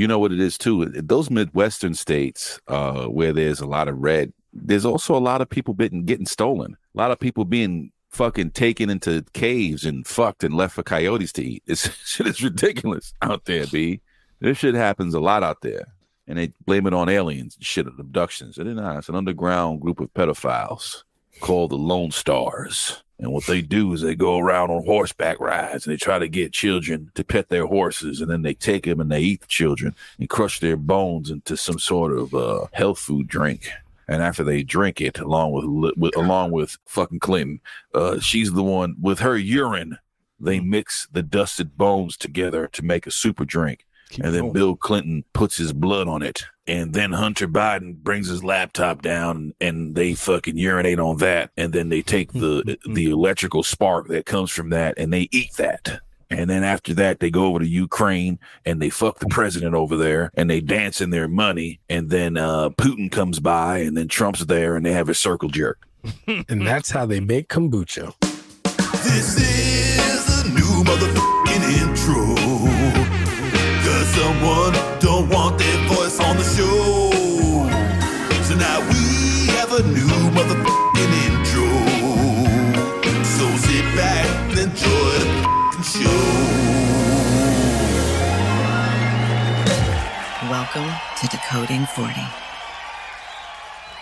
You know what it is too. Those Midwestern states, uh, where there's a lot of red, there's also a lot of people getting getting stolen. A lot of people being fucking taken into caves and fucked and left for coyotes to eat. This shit is ridiculous out there, B. This shit happens a lot out there. And they blame it on aliens and shit, abductions. Is not. It's an underground group of pedophiles called the Lone Stars. And what they do is they go around on horseback rides and they try to get children to pet their horses. And then they take them and they eat the children and crush their bones into some sort of uh, health food drink. And after they drink it, along with, with along with fucking Clinton, uh, she's the one with her urine. They mix the dusted bones together to make a super drink. Keep and then going. Bill Clinton puts his blood on it. And then Hunter Biden brings his laptop down and they fucking urinate on that. And then they take the the electrical spark that comes from that and they eat that. And then after that, they go over to Ukraine and they fuck the president over there and they dance in their money. And then uh, Putin comes by and then Trump's there and they have a circle jerk. and that's how they make kombucha. This is a new motherfucking Cause someone don't want their voice on the show. So now we have a new motherfucking intro. So sit back and enjoy the fucking show. Welcome to Decoding 40.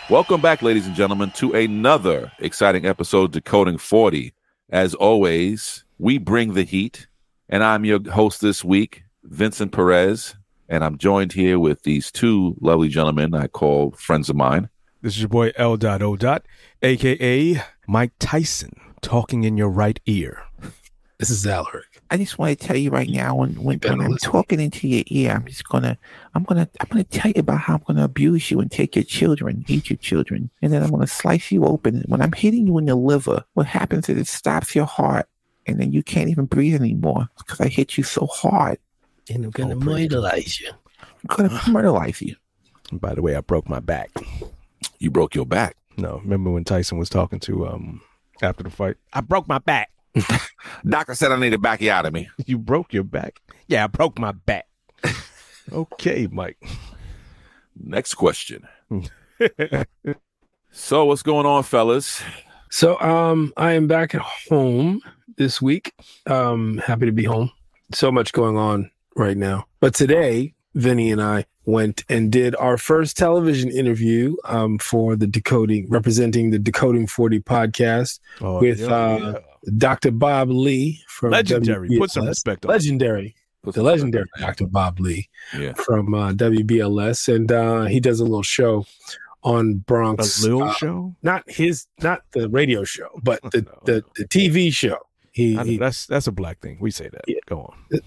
Welcome back, ladies and gentlemen, to another exciting episode of Decoding 40. As always, we bring the heat, and I'm your host this week, Vincent Perez, and I'm joined here with these two lovely gentlemen I call friends of mine. This is your boy L. Dot O. Dot, aka Mike Tyson, talking in your right ear. This is Alaric. I just want to tell you right now, when when, when I'm listen. talking into your ear, I'm just gonna, I'm gonna, I'm gonna tell you about how I'm gonna abuse you and take your children, eat your children, and then I'm gonna slice you open. When I'm hitting you in the liver, what happens is it stops your heart, and then you can't even breathe anymore because I hit you so hard. And I'm gonna Oh, myrtleize you. I'm gonna murderize you. And by the way, I broke my back. You broke your back. No, remember when Tyson was talking to um after the fight? I broke my back. Doctor said I need a bacchiotomy. Out of me. You broke your back? Yeah, I broke my back. okay, Mike. Next question. So, what's going on, fellas? So um I am back at home this week. Um happy to be home. So much going on right now. But today, Vinny and I went and did our first television interview um for the decoding representing the Decoding 40 podcast Oh, With, yeah, uh, yeah. Dr. Bob Lee from legendary. Put some respect on. legendary the legendary Dr. Bob Lee Yeah. from uh, WBLS, and uh, he does a little show on Bronx. A little uh, show. not his, not the radio show, but the No. the, the TV show. He, he that's that's a black thing. We say that. Yeah. Go on.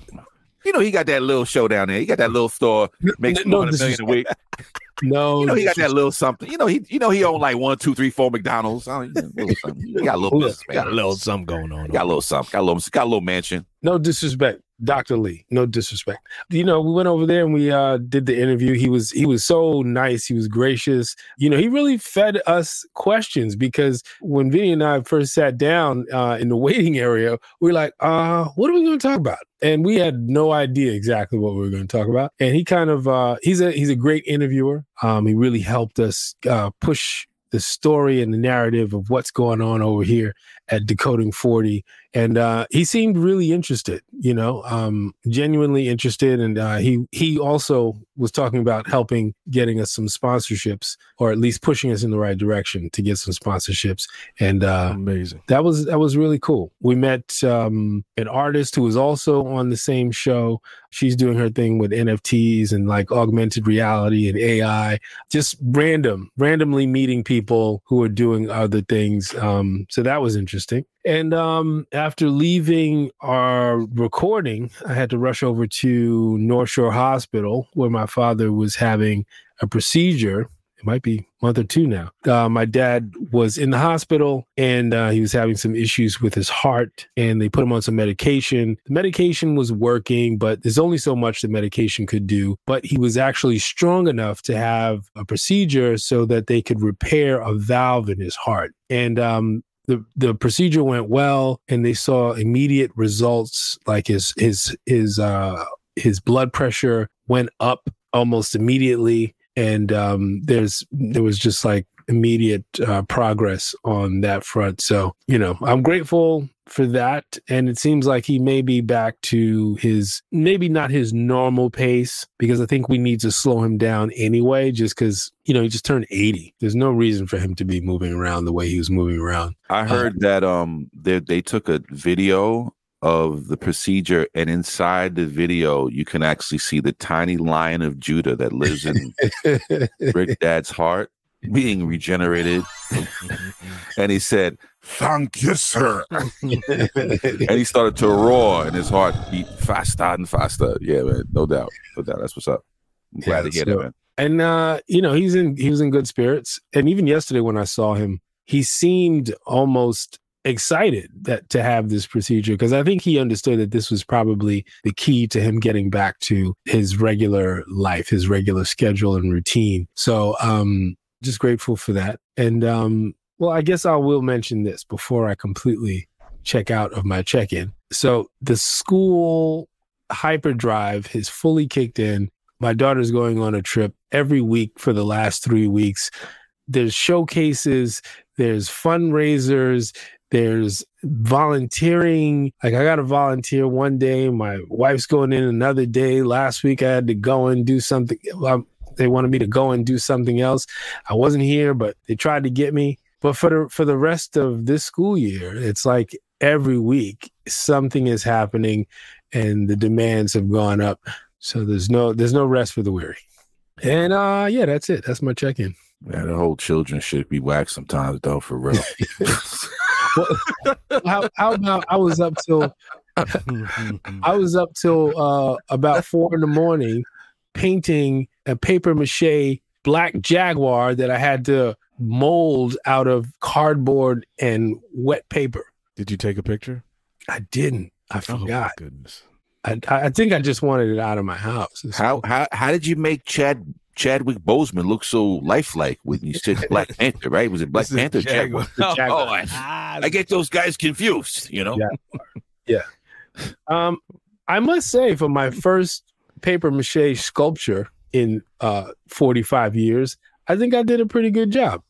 You know, he got that little show down there. He got that little store, makes no, no, a million a week. no, You know, he got that little something. You know, he you know he owned like one, two, three, four McDonald's. I don't know. He got a little business. Got a little something going on. He got a little something. Got a little, got a little mansion. no disrespect, Dr. Lee. No disrespect. You know, we went over there and we uh, did the interview. He was he was so nice. He was gracious. You know, he really fed us questions because when Vinny and I first sat down uh, in the waiting area, we were like, uh, what are we going to talk about? And we had no idea exactly what we were going to talk about. And he kind of uh, he's a he's a great interviewer. Um, he really helped us uh, push the story and the narrative of what's going on over here at Decoding 40 and uh, he seemed really interested you know um, genuinely interested. And uh, he he also was talking about helping getting us some sponsorships or at least pushing us in the right direction to get some sponsorships. And uh, Amazing. that was that was really cool. We met um, an artist who was also on the same show. She's doing her thing with nfts and like augmented reality and ai just random randomly meeting people who are doing other things. Um, so that was interesting and um, after leaving our recording, I had to rush over to North Shore Hospital where my father was having a procedure. It might be a month or two now. Uh, my dad was in the hospital and uh, he was having some issues with his heart, and they put him on some medication. The medication was working, but there's only so much the medication could do. But he was actually strong enough to have a procedure so that they could repair a valve in his heart. And um, the the procedure went well and they saw immediate results like his his his uh his blood pressure went up almost immediately, and um, there's there was just like immediate uh, progress on that front. So you know, I'm grateful for that, and it seems like he may be back to his maybe not his normal pace because I think we need to slow him down anyway, just because you know he just turned 80. There's no reason for him to be moving around the way he was moving around. I heard that um they they took a video of the procedure and inside the video you can actually see the tiny lion of Judah that lives in Rick Dad's heart being regenerated. and he said, Thank you, sir. and he started to roar and his heart beat faster and faster. Yeah, man, no doubt. No doubt. That's what's up. I'm glad Yeah, to hear so- that, man. and uh you know he's in he was in good spirits and even yesterday when i saw him he seemed almost excited that to have this procedure because i think he understood that this was probably the key to him getting back to his regular life his regular schedule and routine so um just grateful for that and um well i guess i will mention this before i completely check out of my check-in so the school hyperdrive has fully kicked in my daughter's going on a trip every week for the last three weeks. There's showcases, there's fundraisers, there's volunteering. Like I got to volunteer one day. My wife's going in another day. Last week I had to go and do something. They wanted me to go and do something else. I wasn't here, but they tried to get me. But for the for the rest of this school year, it's like every week something is happening, and the demands have gone up. So there's no there's no rest for the weary. And uh yeah, that's it. That's my check-in. Yeah, the whole children should be whacked sometimes, though, for real. How, how about I was up till I was up till uh about four in the morning painting a paper mache black jaguar that I had to mold out of cardboard and wet paper. Did you take a picture? I didn't. I Oh, my forgot. goodness. I, I think I just wanted it out of my house. how how how did you make Chad Chadwick Boseman look so lifelike when you said Black Panther, right? Was it Black This Panther? Jaguar. Chadwick? Jaguar. Oh, I, I get those guys confused, you know? Yeah. Um, I must say, for my first paper mache sculpture in uh 45 years, I think I did a pretty good job.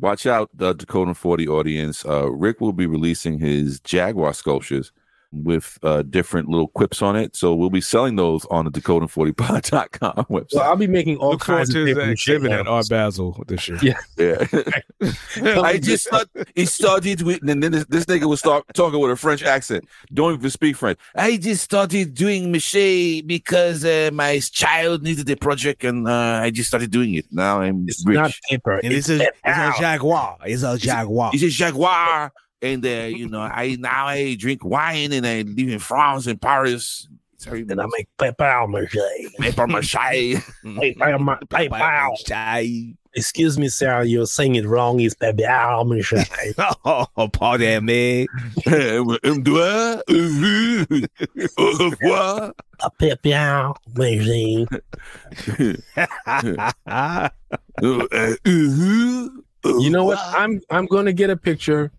Watch out, the Decoding 40 audience. Uh, Rick will be releasing his Jaguar sculptures with uh, different little quips on it. So we'll be selling those on the Decoding40pod.com website. So I'll be making all Look kinds of his paper mache exhibit at animals. Art Basel this year. Yeah. Yeah. I just thought he started with, and then this, this nigga was start talking with a French accent. Don't even speak French. I just started doing mache because uh, my child needed a project, and uh, I just started doing it. Now I'm It's rich. not paper. And It's it's a, jaguar. it's a jaguar. It's a jaguar. He's a Jaguar, and uh, you know, I now I drink wine, and I live in France and Paris. It's very and I make paper mache. paper mache. Paper ma- paper. Excuse me, sir. You're saying it wrong. It's paper mache. oh, pardon me. Un doigt. Au revoir. A paper mache. Uh, uh, uh, You know what? I'm I'm going to get a picture.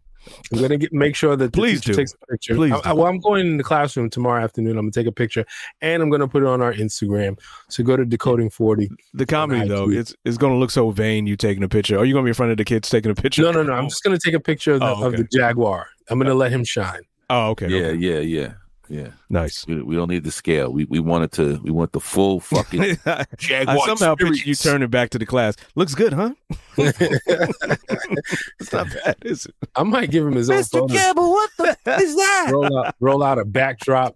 I'm going to get make sure that the Please teacher do. takes a picture. Please I, I, well, I'm going in the classroom tomorrow afternoon. I'm going to take a picture, and I'm going to put it on our Instagram. So go to decoding forty. The comedy though, it's it's gonna look so vain. You taking a picture? Are you gonna be in front of the kids taking a picture? No, no, no. I'm just going to take a picture of the, Oh, of the jaguar. I'm going to oh. let him shine. Oh, okay. yeah, okay. yeah, yeah, yeah. Nice. We, we don't need the scale. We we wanted to. We want the full fucking I Jaguar. somehow picture you experience. turning back to the class. Looks good, huh? it's not bad, is it? I might give him his own photo. Campbell, what the is that? Roll out, roll out a backdrop.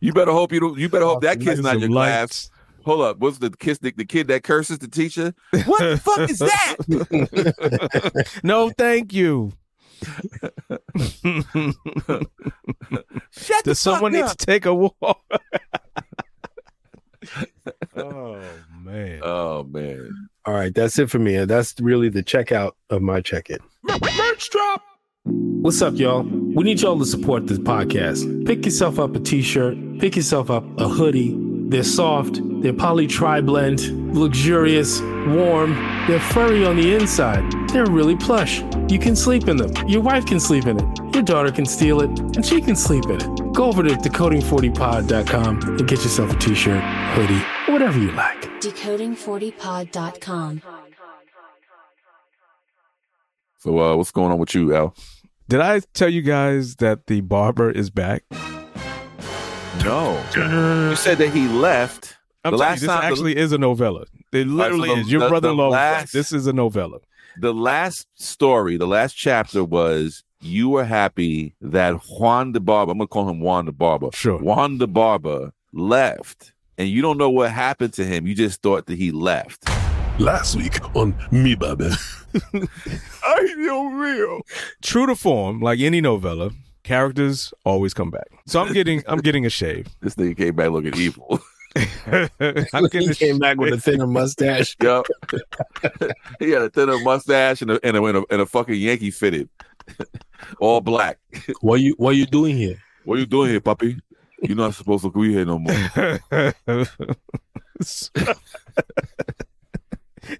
You better hope you don't. You better hope that kid's not in your Some class. Hold up. What's the kiss? The, the kid that curses the teacher? What the fuck is that? No, thank you. Shut the Does someone fuck need to take a walk? oh man. Oh man. All right, that's it for me. That's really the checkout of my check-in. Merch drop. What's up, y'all? We need y'all to support this podcast. Pick yourself up a t-shirt, pick yourself up a hoodie. They're soft, they're poly tri-blend, luxurious, warm, they're furry on the inside. They're really plush. You can sleep in them. Your wife can sleep in it. Your daughter can steal it, and she can sleep in it. go over to decoding40pod.com and get yourself a t-shirt, hoodie, whatever you like. Decoding40pod.com. So, uh, what's going on with you, Al? Did I tell you guys that the barber is back? No, you said that he left. I'm The last you, this time- actually is a novella. It literally the- is. Your the- brother-in-law. the was like, last- This is a novella. The last story, the last chapter was you were happy that Juan de Barba, I'm gonna call him Juan de Barba. Sure. Juan de Barba left, and you don't know what happened to him. You just thought that he left. Last week on Me Baby. I know real. True to form, like any novella, characters always come back. So I'm getting, I'm getting a shave. This thing came back looking evil. I'm getting he a came back with a thinner mustache. Yup. he had a thinner mustache and a, and a, and a, and a fucking Yankee fitted, all black. What you what you doing here? What you doing here, puppy? You're not supposed to be here no more.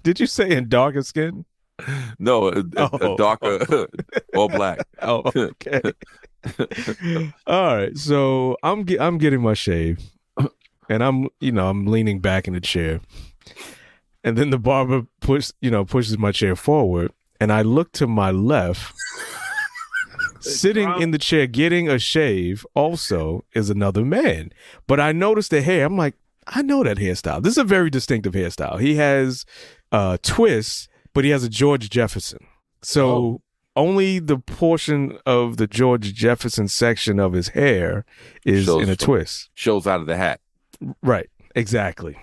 Did you say in darker skin? No, a, a- a Oh. darker, all black. Oh, okay. All right. So I'm ge- I'm getting my shave, and I'm you know I'm leaning back in the chair, and then the barber push you know pushes my chair forward, and I look to my left. Sitting in the chair getting a shave also is another man. But I noticed the hair. I'm like, I know that hairstyle. This is a very distinctive hairstyle. He has uh twists, but he has a George Jefferson. So Oh. only the portion of the George Jefferson section of his hair is Shows in a from- twist. Shows out of the hat. Right. Exactly.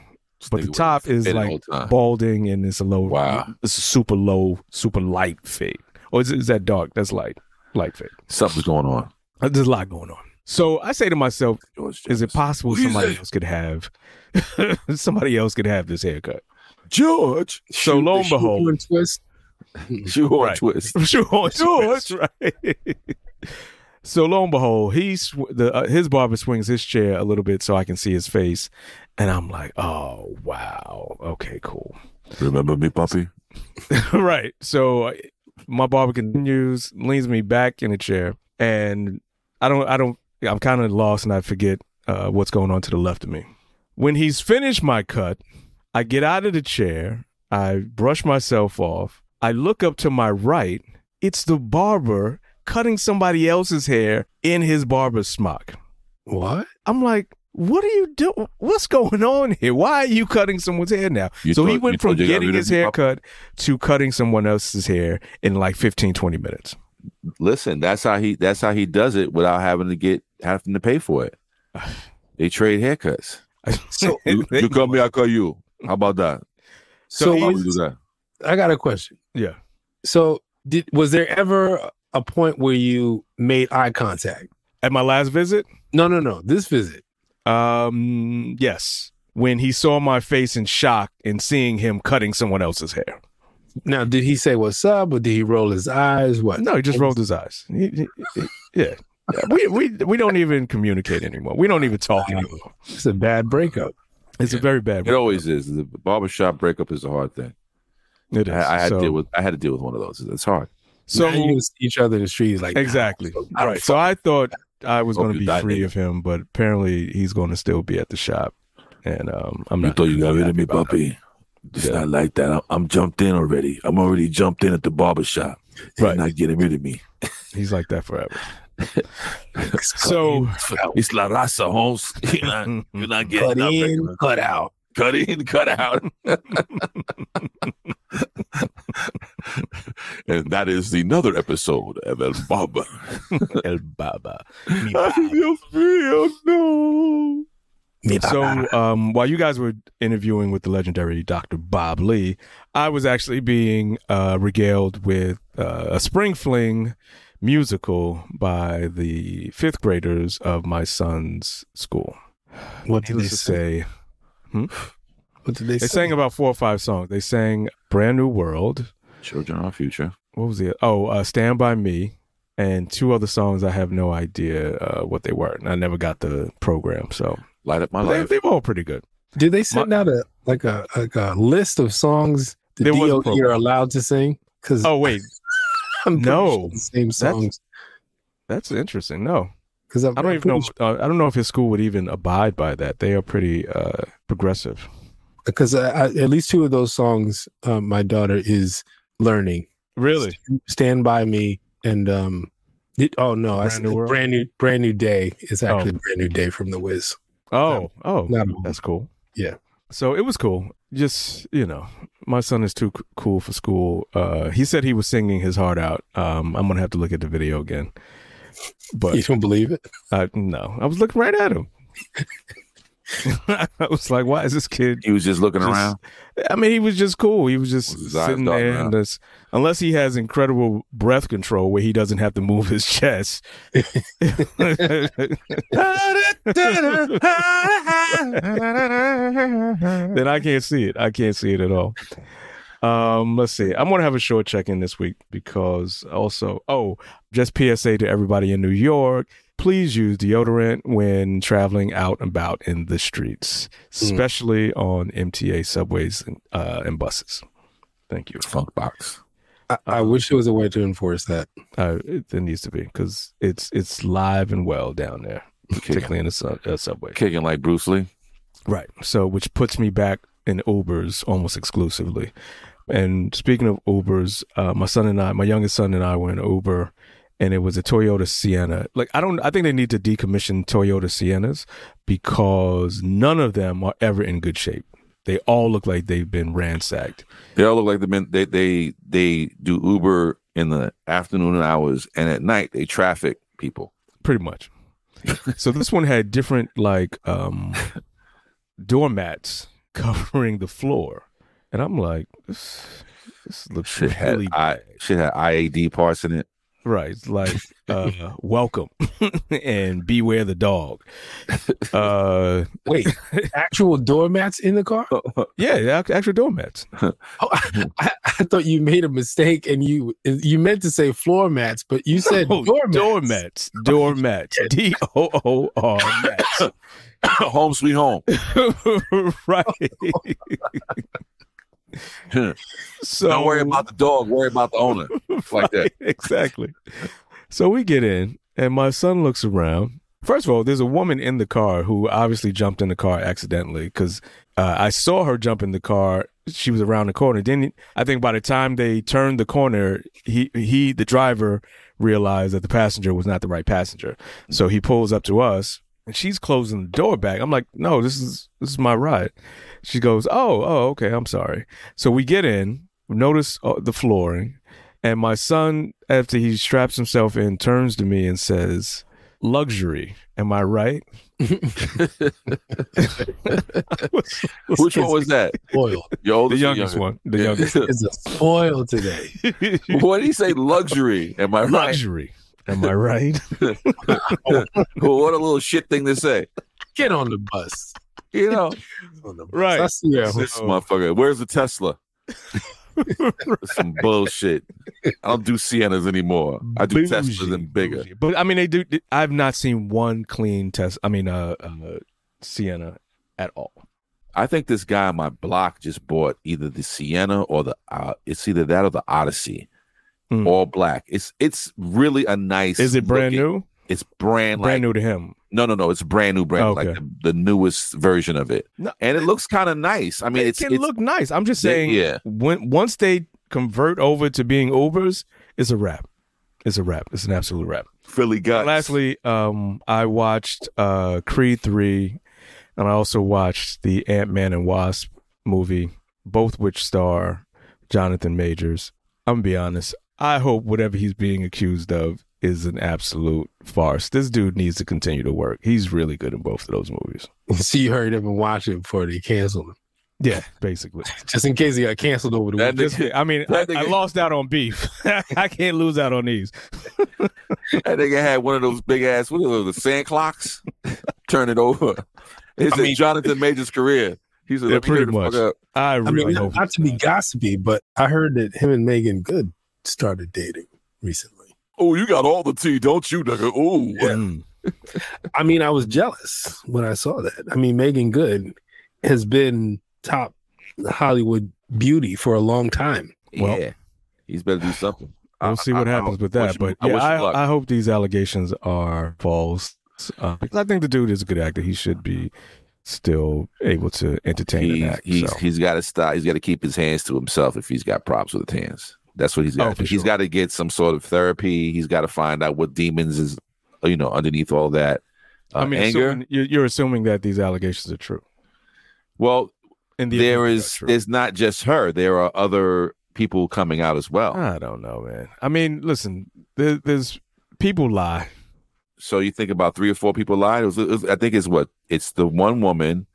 But the top is like all the time. balding and it's a low Wow. It's a super low, super light fade. Or is, is that dark? That's light. Light fade. Something's going on. Uh, There's a lot going on. So I say to myself, is it possible What do you somebody else could have somebody else could have this haircut? George? So lo and behold, twist. Shoehorn Right. twist. Sure, George. Right. so lo and behold, he's sw- the uh, his barber swings his chair a little bit so I can see his face, and I'm like, oh wow, okay, cool, Remember me, puppy? right. So uh, my barber continues, leans me back in the chair, and I don't, I don't, I'm kind of lost, and I forget uh, what's going on to the left of me. When he's finished my cut, I get out of the chair, I brush myself off, I look up to my right. It's the barber cutting somebody else's hair in his barber smock. What? I'm like, what are you doing? What's going on here? Why are you cutting someone's hair now? You so he went from thought you got getting his hair cut to cutting someone else's hair in like 15, 20 minutes. Listen, that's how he that's how he does it without having to get having to pay for it. They trade haircuts. So You, you cut me, I cut you. How about that? so we do that? I got a question. yeah. So did was there ever a point where you made eye contact? At my last visit, No, no, no. This visit. um, yes. When he saw my face in shock and seeing him cutting someone else's hair. Now, did he say what's up, or did he roll his eyes? What? No, he just rolled his eyes. He- he- he- yeah. Yeah, we, we we don't even communicate anymore. We don't even talk anymore. It's a bad breakup. It's a very bad. It always is. The barbershop breakup is a hard thing. It is. I, I had so, to deal with I had to deal with one of those. It's hard. So So you see each other in the streets like exactly. I don't right. So I thought I was going to be free nigga. of him, but apparently he's going to still be at the shop, and um, I'm You not. thought you got rid of me, happy puppy. It's Yeah. not like that. I'm, I'm jumped in already. I'm already jumped in at the barber shop. Right. Right. Not getting rid of me. He's like that forever. so It's La Raza, Holmes. You're not, you're not getting cut in, cut out. Cut in, cut out. and that is another episode of El Baba. El Baba. Dios mío, no. So um, while you guys were interviewing with the legendary Dr. Bob Lee, I was actually being uh, regaled with uh, a spring fling musical by the fifth graders of my son's school. What did they Needless to say? say, What did they, they say? sang about four or five songs. They sang "Brand New World." Children are our future. What was it? Oh, uh, "Stand by Me," and two other songs. I have no idea uh, what they were, and I never got the program. So Light up my they, life. they were all pretty good. Did they send out a like a like a list of songs the There was a DOE program. are allowed to sing? Because Oh wait, I'm pretty no. sure the same That's- songs. that's interesting. No, Because I don't even know. Uh, I don't know if his school would even abide by that. They are pretty uh, progressive. Because at least two of those songs, um, my daughter is learning. Really? Stand by me and um, it, oh no, I Brand said New brand new, brand new day. is actually Oh. brand new day from the Wiz. Oh, oh, that's cool. Yeah. So it was cool. Just you know, my son is too c- cool for school. Uh, he said he was singing his heart out. Um, I'm gonna have to look at the video again. But You don't believe it? I, no, I was looking right at him. I was like, "Why is this kid?" He was just looking just- around. I mean, he was just cool. He was just Was sitting there, and this, unless he has incredible breath control where he doesn't have to move his chest. then I can't see it. I can't see it at all. Um, let's see. I'm gonna have a short check-in this week because also, oh, just PSA to everybody in New York. Please use deodorant when traveling out and about in the streets, especially on MTA subways and, uh, and buses. Thank you. Funk box. I, I wish there was a way to enforce that. Uh, it, there needs to be because it's it's live and well down there, particularly in the su- uh, subway. Kicking like Bruce Lee. Right. So, which puts me back in Ubers almost exclusively. And speaking of Ubers, uh, my son and I, my youngest son and I were in Uber, and it was a Toyota Sienna. Like, I don't, I think they need to decommission Toyota Siennas because none of them are ever in good shape. They all look like they've been ransacked. They all look like the men. They they they do Uber in the afternoon hours, and at night they traffic people. pretty much. so this one had different like um doormats covering the floor, and I'm like, this, this looks Shit had really I shit had IAD parts in it. Right. Like uh, welcome and beware the dog. Uh, Wait, actual doormats in the car? yeah, actual doormats. Oh, I, I, I thought you made a mistake and you you meant to say floor mats, but you said Oh, doormats. doormats, doormats, D O O R mats. home sweet home. right. so Don't worry about the dog. Worry about the owner. Like that. exactly. So we get in, and my son looks around. First of all, there's a woman in the car who obviously jumped in the car accidentally because uh, I saw her jump in the car. She was around the corner. Then I think by the time they turned the corner, he he the driver realized that the passenger was not the right passenger. So he pulls up to us, and she's closing the door back. I'm like, no, this is this is my ride. She goes, oh, oh, okay, I'm sorry. So we get in, notice uh, the flooring, and my son, after he straps himself in, turns to me and says, "Luxury, am I right?" Which one was that? Spoiled. Your The youngest one. The youngest. It's a spoil today. what did he say? Luxury. Am I right? Luxury, am I right? well, what a little shit thing to say. Get on the bus. You know, On the bus. Right. I see her. this motherfucker. Where's the Tesla? Some bullshit. I don't do Siennas anymore. I do Bougie, Teslas and bigger. bougie. But I mean, they do. I've not seen one clean test. I mean, uh, uh Sienna at all. I think this guy on my block just bought either the Sienna or the uh, it's either that or the Odyssey. Hmm. All black. It's it's really a nice. Is it brand looking- new? It's brand Brand like new to him. No no no. It's a brand new brand like the, the newest version of it, No, and it looks kind of nice. I mean, it can it's look nice. I'm just They- saying. yeah. When once they convert over to being Ubers, it's a wrap. It's a wrap. It's an absolute wrap. Philly guts. Lastly, um, I watched uh Creed three, and I also watched the Ant Man and Wasp movie, both which star Jonathan Majors. I'm gonna be honest. I hope whatever he's being accused of is an absolute farce. This dude needs to continue to work. He's really good in both of those movies. So you heard up and watched it before they canceled him. Yeah, basically. Just in case he got canceled over the That weekend. nigga- Just- I mean, I, That I nigga- lost out on beef. I can't lose out on these. That nigga had one of those big ass, what are those, the sand clocks? Turn it over. It's I mean- Jonathan Major's career. He's said, Yeah, "Let me hear pretty the fuck much. up." I I really mean, hope. not, not to be gossipy, but I heard that him and Meagan Good started dating recently. Oh, you got all the tea, don't you, nigga? Ooh. Mm. I mean, I was jealous when I saw that. I mean, Meagan Good has been top Hollywood beauty for a long time. Well- yeah. He's better do something. We'll I- see what I- I happens with that. But I yeah, wish I. I hope these allegations are false. Uh, because I think the dude is a good actor. He should be still able to entertain He, and act. he's so. he's got to stop. He's got to keep his hands to himself if he's got props with his hands. That's what he's got. Oh, to do. He's sure. got to get some sort of therapy. He's got to find out what demons is, you know, underneath all that. Uh, I mean, anger. assuming- you're, assuming that these allegations are true. well, the there is. There's not just her. There are other people coming out as well. I don't know, man. I mean, listen, there, there's people lie. So you think about three or four people lied. It was, it was- I think it's what it's the one woman.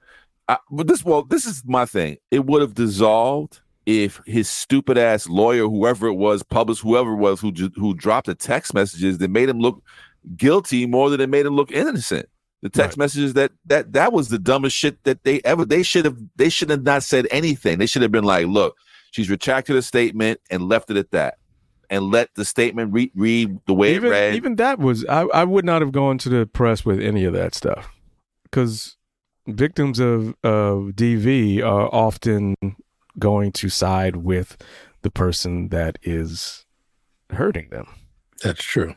I, but this, well, this is my thing. It would have dissolved if his stupid ass lawyer, whoever it was, published whoever it was who who dropped the text messages that made him look guilty more than it made him look innocent. The text messages that that that was the dumbest shit that they ever. They should have. They should have not said anything. They should have been like, "Look, she's retracted a statement and left it at that." And let the statement re- read the way even it read. even that was I, I would not have gone to the press with any of that stuff because victims of of DV are often going to side with the person that is hurting them. That's true.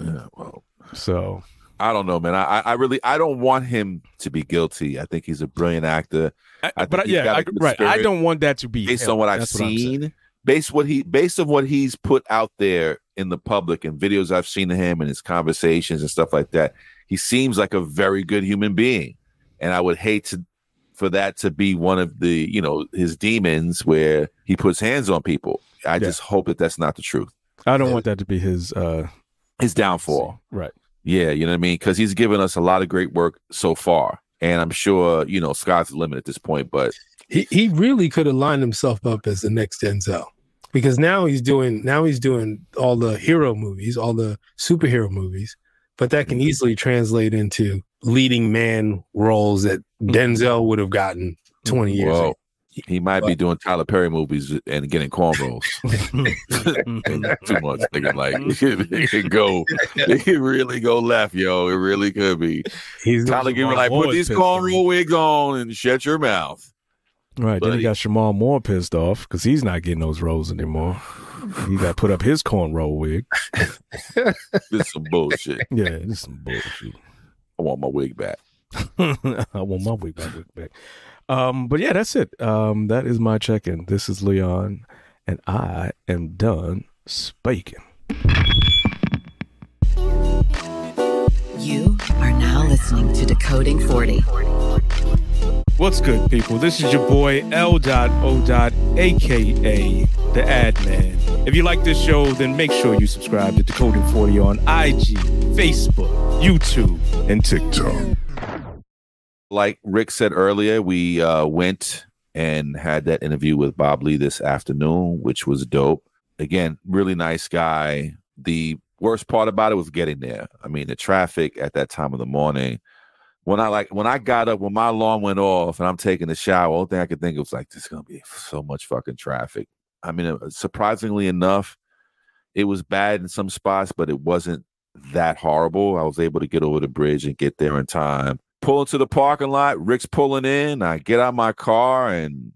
Yeah, well, So I don't know, man. I, I- I really, I don't want him to be guilty. I think he's a brilliant actor. I think but I, yeah, got a I, good right. I don't want that to be based him. on what I've That's I'm saying. seen, based what he, based on what he's put out there in the public and videos I've seen of him and his conversations and stuff like that. He seems like a very good human being, and I would hate to for that to be one of the, you know, his demons where he puts hands on people. I just hope that that's not the truth. I don't want that to be his uh His downfall. right. Yeah, you know what I mean? Because he's given us a lot of great work so far. And I'm sure, you know, sky's the limit at this point, but He he really could have lined himself up as the next Denzel. Because now he's doing now he's doing all the hero movies, all the superhero movies, but that can mm-hmm. easily translate into leading man roles that mm-hmm. Denzel would have gotten mm-hmm. 20 years well, ago. he might be doing Tyler Perry movies and getting cornrows. Too much, nigga. Like it could go, it could really go left, yo. It really could be. He's Tyler give me like, put these cornrow wigs on and shut your mouth. Right. Then he you got Shemar Moore pissed off because he's not getting those roles anymore. He got put up his cornrow wig. This is some bullshit. Yeah, this is some bullshit. I want my wig back. I want my wig back, wig back. Um, but yeah, that's it. Um, that is my check-in. This is Leon, and I am done speaking. You are now listening to Decoding 40. What's good, people? This is your boy L. O. aka the Ad Man. If you like this show, then make sure you subscribe to Decoding 40 on IG, Facebook, YouTube, and TikTok. like Rick said earlier, we uh, went and had that interview with Bob Lee this afternoon, which was dope. Again, really nice guy. The worst part about it was getting there. I mean, the traffic at that time of the morning. When I like when I got up, when my alarm went off and I'm taking a shower, only thing I could think of was like, "There's gonna be so much fucking traffic." I mean, uh, surprisingly enough, it was bad in some spots, but it wasn't that horrible. I was able to get over the bridge and get there in time pull into the parking lot. Rick's pulling in. I get out my car and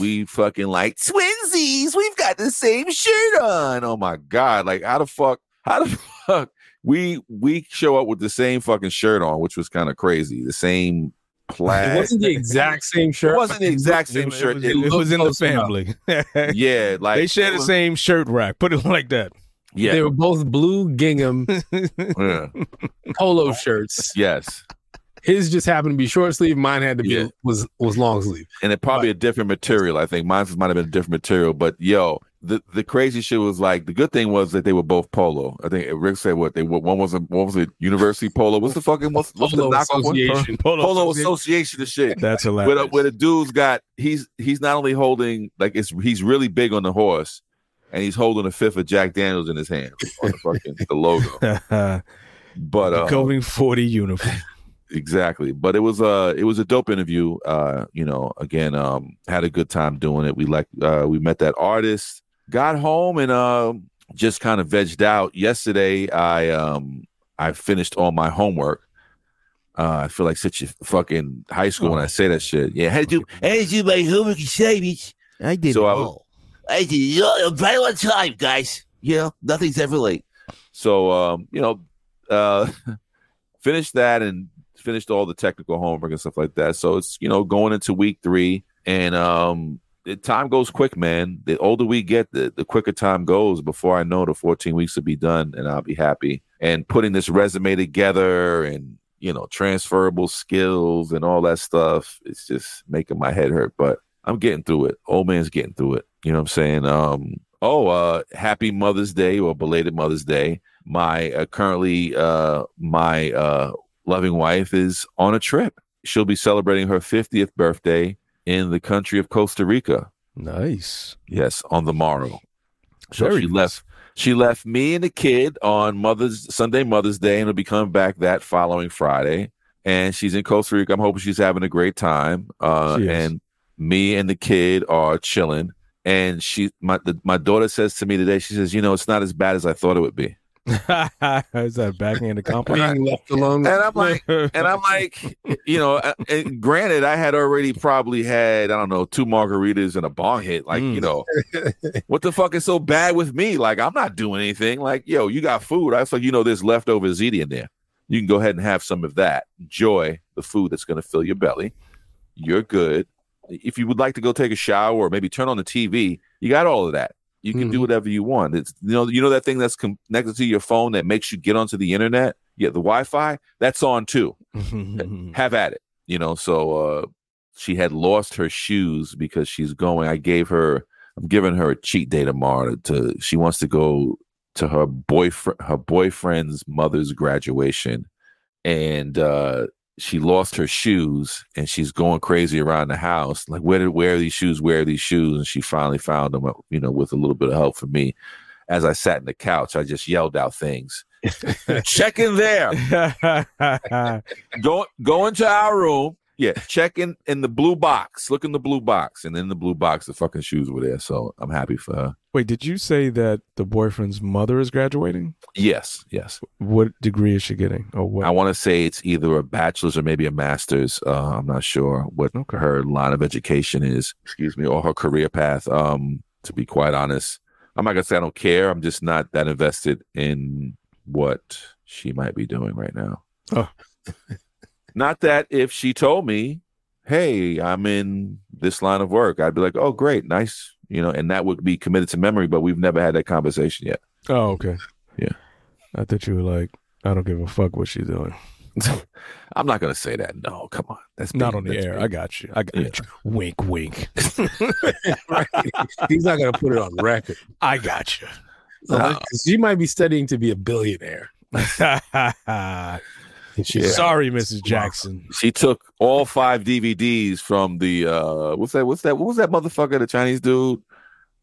we fucking like twinsies. We've got the same shirt on. Oh my god! Like how the fuck? How the fuck? We we show up with the same fucking shirt on, which was kind of crazy. The same plaid. It wasn't the exact same shirt. It wasn't the exact same It shirt. was, It it was in the family. yeah, like they share the same shirt rack. Put it like that. Yeah, They were both blue gingham yeah. polo shirts. yes. His just happened to be short sleeve. Mine had to be Yeah. was was long sleeve. and it probably a different material. I think mine might have been a different material, but yo, the the crazy shit was like the good thing was that they were both polo. I think Rick said what they were. One was a one was a university polo. What's the fucking what's, what's the Polo knockoff one? Association. Polo Association of shit. That's Where hilarious. the, where the dude's got he's he's not only holding like it's he's really big on the horse, and he's holding a fifth of Jack Daniels in his hand on the fucking the logo. But uh, Decoding 40 uniform. exactly but it was uh it was a dope interview uh you know again um had a good time doing it we like uh we met that artist got home and uh just kind of vegged out yesterday i um i finished all my homework uh i feel like such a fucking high school when i say that shit yeah I had to do had to do my homework assignments I did So it I all. I did it all right on time, guys. You know, nothing's ever late. So, um, you know, uh, finished that and finished all the technical homework and stuff like that. So it's you know going into week three, and um, the time goes quick, man. The older we get, the the quicker time goes. Before I know, the 14 weeks will be done, and I'll be happy. And putting this resume together and you know transferable skills and all that stuff, it's just making my head hurt. But I'm getting through it. Old man's getting through it. You know what I'm saying? Um, oh, uh, happy Mother's Day or belated Mother's Day. My uh, currently uh, my uh, loving wife is on a trip. She'll be celebrating her 50th birthday in the country of Costa Rica. Nice. Yes, on the morrow. So Very she nice. left. She left me and the kid on Mother's Sunday, Mother's Day, and will be coming back that following Friday. And she's in Costa Rica. I'm hoping she's having a great time. Uh, and me and the kid are chilling. And she, my the, my daughter says to me today, she says, "You know, it's not as bad as I thought it would be." Is that a backhanded compliment? Being left alone. And I'm like, and I'm like, you know, uh, and granted, I had already probably had, I don't know, two margaritas and a bong hit. Like, Mm. you know, what the fuck is so bad with me? Like, I'm not doing anything. Like, yo, you got food. I was like, you know, there's leftover ziti in there. You can go ahead and have some of that. Enjoy the food that's going to fill your belly. You're good. If you would like to go take a shower or maybe turn on the TV, you got all of that. You can do Mhm. whatever you want. It's you know, you know that thing that's connected to your phone that makes you get onto the internet. Yeah, the Wi-Fi that's on too have at it you know so uh she had lost her shoes because she's going i gave her i'm giving her a cheat day tomorrow to she wants to go to her boyfriend her boyfriend's mother's graduation and uh she lost her shoes and she's going crazy around the house. Like where did where are these shoes? Where are these shoes? And she finally found them you know with a little bit of help from me. As i sat in the couch i just yelled out things. Check in there. Go go into our room. Yeah, check in in the blue box. Look in the blue box, and in the blue box, the fucking shoes were there. So I'm happy for her. Wait, did you say that the boyfriend's mother is graduating? Yes, yes. What degree is she getting? Or what? I want to say it's either a bachelor's or maybe a master's. Uh, I'm not sure what Okay. her line of education is. Excuse me, or her career path. Um, to be quite honest, I'm not gonna say I don't care. I'm just not that invested in what she might be doing right now. Oh. not that if she told me, "Hey, I'm in this line of work," I'd be like, "Oh, great, nice," you know, and that would be committed to memory. But we've never had that conversation yet. oh, okay. Yeah. I thought you were like, I don't give a fuck what she's doing. I'm not gonna say that. No, come on, that's Not being- on the that's air. being- I got you. I got Yeah. you. Wink, wink. Right. He's not going to put it on record. I got you. Uh, she might be studying to be a billionaire. And she's Yeah. Sorry, Mrs. Jackson. She took all five DVDs from the uh what's that? What's that? What was that motherfucker? The Chinese dude?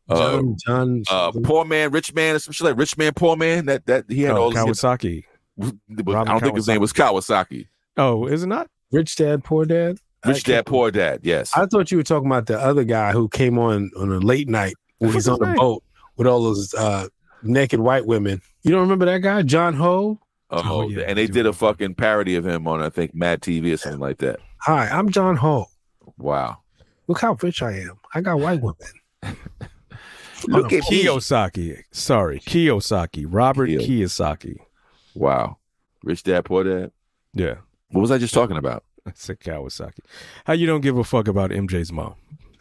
Uh, John, John uh, poor man, rich man, or some shit like rich man, poor man. That that he had Oh, all. Kawasaki. I don't think his name was Kawasaki. Oh, is it not? Rich Dad, Poor Dad. Rich dad, poor dad. Yes. I thought you were talking about the other guy who came on on a late night when he's on his the boat with all those uh, naked white women. You don't remember that guy, John Ho? Um, oh, Oh, yeah, and they did a fucking parody of him on I think Mad TV or something like that. Hi, I'm John Ho. Wow. Look how rich I am. I got white women. Look at me. Kiyosaki. Sorry, Kiyosaki. Robert Kiyo- Kiyosaki. Wow. Rich dad, poor dad. Yeah, What was I just talking about? I said Kawasaki. How you don't give a fuck about MJ's mom?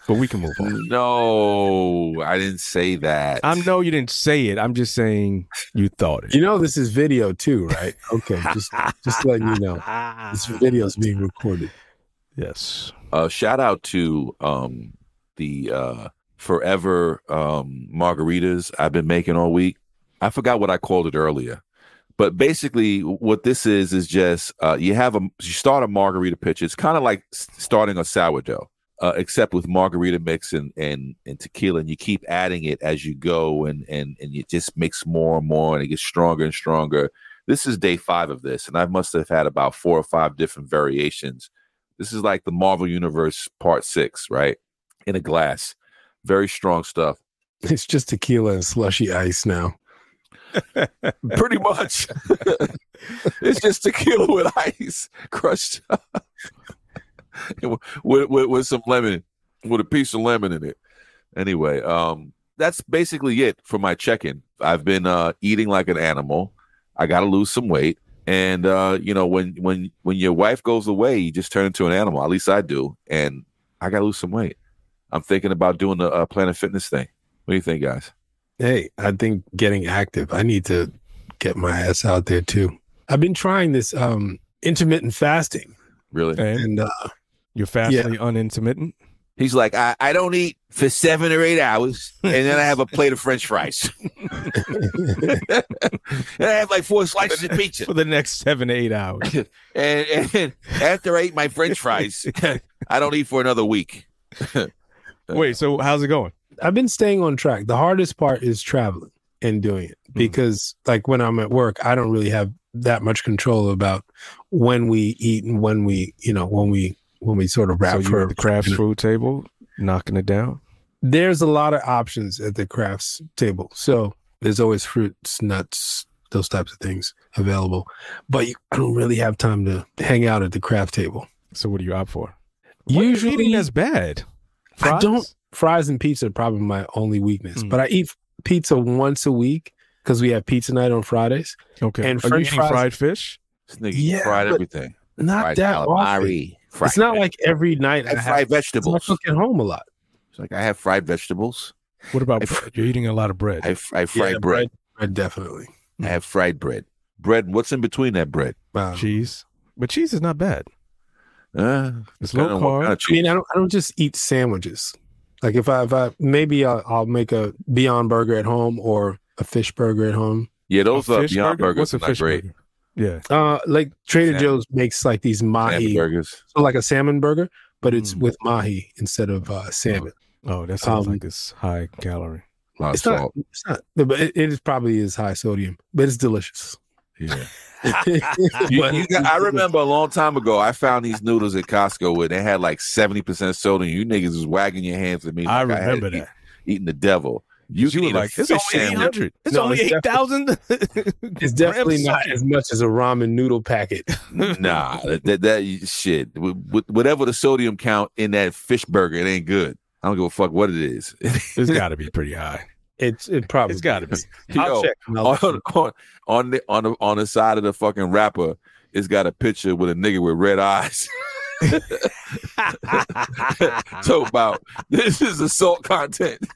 But we can move on. No, I didn't say that. I know you didn't say it. I'm just saying you thought it. You know this is video too, right? Okay, just just letting you know. This video is being recorded. Yes. uh shout out to um the uh forever um margaritas I've been making all week. I forgot what I called it earlier. But basically what this is is just uh you have a you start a margarita pitch. It's kind of like starting a sourdough. Uh, except with margarita mix and, and and tequila and you keep adding it as you go and and and you just mix more and more and it gets stronger and stronger this is day five of this and i must have had about four or five different variations this is like the Marvel Universe Part Six, right? In a glass, very strong stuff. It's just tequila and slushy ice now. Pretty much, it's just tequila with ice crushed with, with with some lemon, with a piece of lemon in it. Anyway, um, that's basically it for my check-in. I've been uh, eating like an animal. I got to lose some weight, And uh, you know, when when when your wife goes away, you just turn into an animal. At least I do, and I gotta lose some weight. I'm thinking about doing the uh, Planet Fitness thing. What do you think, guys? Hey, I think getting active. I need to get my ass out there too. I've been trying this um intermittent fasting, Really? And and uh, you're fastly unintermittent. He's like, I, I don't eat for seven or eight hours, and then I have a plate of French fries. and I have like four slices of pizza. for the next seven to eight hours. And, and after I eat my French fries, I don't eat for another week. Wait, so how's it going? I've been staying on track. The hardest part is traveling and doing it mm. because, like, when I'm at work, I don't really have that much control about when we eat and when we, you know, when we when we sort of So wrap you for the crafts food table, knocking it down. There's a lot of options at the crafts table, so there's always fruits, nuts, those types of things available. But you, I don't really have time to hang out at the craft table. So what do you opt for? What are you Usually, eating that's bad. I don't. Fries and pizza are probably my only weakness, Mm. but I eat pizza once a week because we have pizza night on Fridays. Okay. and are you eating fries- fried fish? This nigga Yeah, fried everything. Not fried that often. Calamari. Fried It's not veg- like every night I I have have. fried I cook at home a lot. It's like I have fried vegetables. What about I- bread? You're eating a lot of bread. I have, I have fried Yeah, bread. bread, definitely. I have fried bread. Bread. What's in between that bread? Wow. cheese. But cheese is not bad. Uh, It's depending low on what carb. kind of I mean, I don't. I don't just eat sandwiches. Like if I, if I maybe I'll, I'll make a Beyond Burger at home or a fish burger at home. yeah, those A uh, Beyond burger? Burgers What's are a not great. burger? Yeah. Uh, like Trader Salmon. Joe's makes like these Salmon mahi, burgers. so like a salmon burger, but it's Mm. with mahi instead of uh, salmon. Oh, that sounds Um, like it's high calorie. A lot of It's not. salt. It's not. But it, it is probably is high sodium, but it's delicious. Yeah. You- you got- I remember a long time ago, I found these noodles at Costco where they had like 70% sodium. You niggas was wagging your hands at me. I like had remember eat- that. Eating the devil. You, You were like, it's only 800. It's No, only 8,000. It's definitely not as much as a ramen noodle packet. nah, that, that, that shit. Wh- wh- Whatever the sodium count in that fish burger, it ain't good. I don't give a fuck what it is. It's got to be pretty high. It's it probably. It's got to be. I'll Yo, check. and I'll let you on, on on the on the on the side of the fucking wrapper, it's got a picture with a nigga with red eyes. so about this is assault content.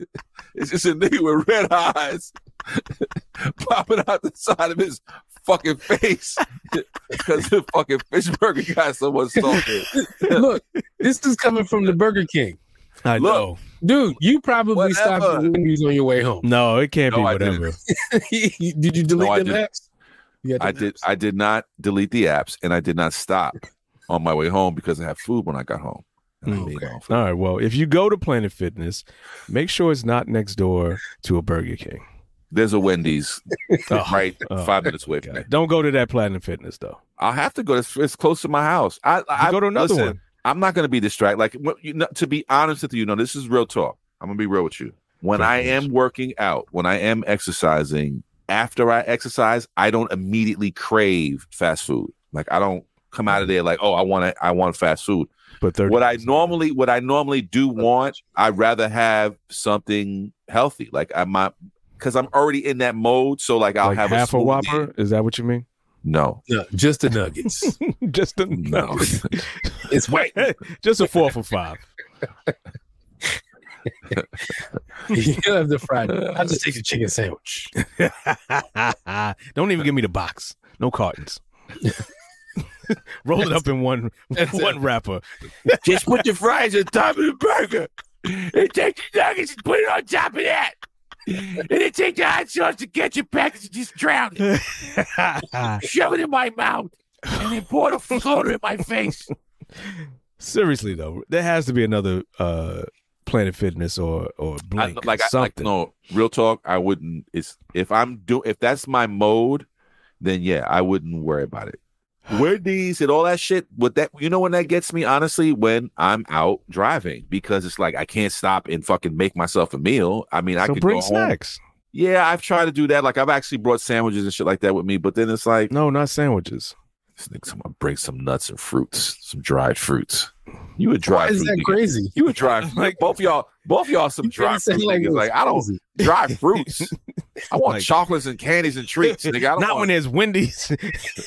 It's just a nigga with red eyes popping out the side of his fucking face because the fucking fish burger got so much salt. Look, this is coming from the Burger King. I Look. know. Dude, you probably stopped Whatever. at Wendy's on your way home. No, it can't No, be didn't. whatever. did you delete No, I apps? You I them did apps? I did not delete the apps and I did not stop on my way home because I had food when I got home. And I made okay. my own food. All right. Well, if you go to Planet Fitness, make sure it's not next door to a Burger King. There's a Wendy's Oh, right oh, five minutes away from me. Don't go to that Planet Fitness though. I'll have to go. It's, it's close to my house. I, I go to another listen, one. I'm not going to be distracted. Like you know, to be honest with you, you know, this is real talk. I'm gonna be real with you. When I am working out, when I am exercising, after I exercise, I don't immediately crave fast food. Like I don't come out of mm-hmm. there like, oh, I want to, I want fast food. But What I normally, what I normally do want, I'd rather have something healthy. Like I'm not, because I'm already in that mode. So like I'll like have half a, smoothie. Whopper. Is that what you mean? No, No, just the nuggets. Just a no. it's white. Just a four for five. you have the fried. I'll just take the chicken sandwich. Don't even give me the box. No cartons. Roll it up in one one it. wrapper. Just put the fries on top of the burger. And take the nuggets and put it on top of that. And then take the hot sauce to get ketchup packets and just drown it. Shove it in my mouth. And then pour the floater in my face. Seriously though, there has to be another uh Planet Fitness or or I, Blink. like, I, like, something. no, real talk. I wouldn't. It's if I'm do if that's my mode, then yeah, I wouldn't worry about it. Wendy's and all that shit. With that, you know when that gets me honestly when I'm out driving because it's like I can't stop and fucking make myself a meal. I mean, I so could bring go home. snacks. Yeah, I've tried to do that. Like I've actually brought sandwiches and shit like that with me, but then it's like No, not sandwiches. This nigga, someone bring some nuts and fruits, some dried fruits. You would Why dry is fruit. that nigga. crazy? You would dry Like- both y'all, both y'all some dry fruit. like niggas. Like I don't dry fruits. I want Like- chocolates and candies and treats, nigga. Not want, when there's Wendy's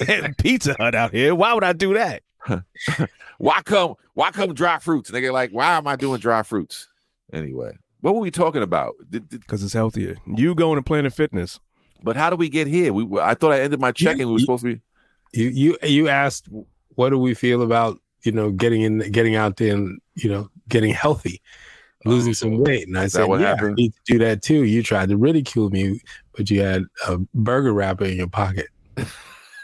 and Pizza Hut out here. Why would I do that? why come why come dry fruits, nigga? Like, why am I doing dry fruits? Anyway, what were we talking about? Because it's healthier. You going to Planet Fitness. but how do we get here? We I thought I ended my check-in. We were supposed to be. You you you asked what do we feel about you know getting in getting out there and you know getting healthy, oh, losing some weight, and I said what yeah, happened? I need to do that too. You tried to ridicule me, but you had a burger wrapper in your pocket.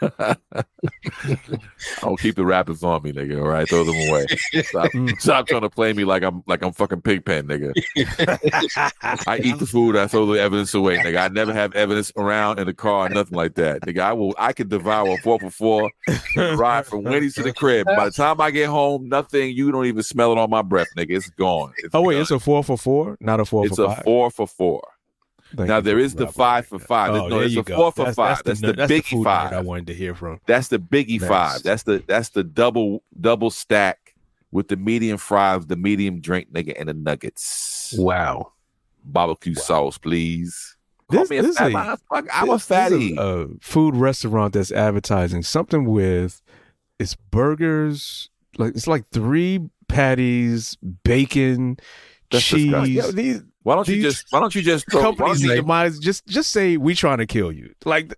I'll keep the rappers on me, nigga. All right, throw them away. Stop, mm. stop trying to play me like I'm like I'm fucking Pigpen, nigga. I eat the food, I throw the evidence away, nigga. I never have evidence around in the car, nothing like that, nigga. I will, I could devour a four for four, ride from Wendy's to the crib. By the time I get home, nothing. You don't even smell it on my breath, nigga. It's gone. It's Oh wait, it's a four for four, not a four it's a five. four for four. Thank now you there for is the elaborating five for five. Oh, no, there it's you a go. four for That's, five. That's, That's, the, that's biggie food five. nugget I wanted to hear from. That's the biggie Nice. five. That's the that's the double double stack with the medium fries, the medium drink, nigga, and the nuggets. Wow. Barbecue sauce, please. Call This- me a fat a- motherfucker. I'm a This- this fatty. is A, food restaurant that's advertising something with it's burgers, like it's like three patties, bacon, That's cheese. Yo, these why don't you these just why don't you just throw, companies you- your just just say we trying to kill you. Like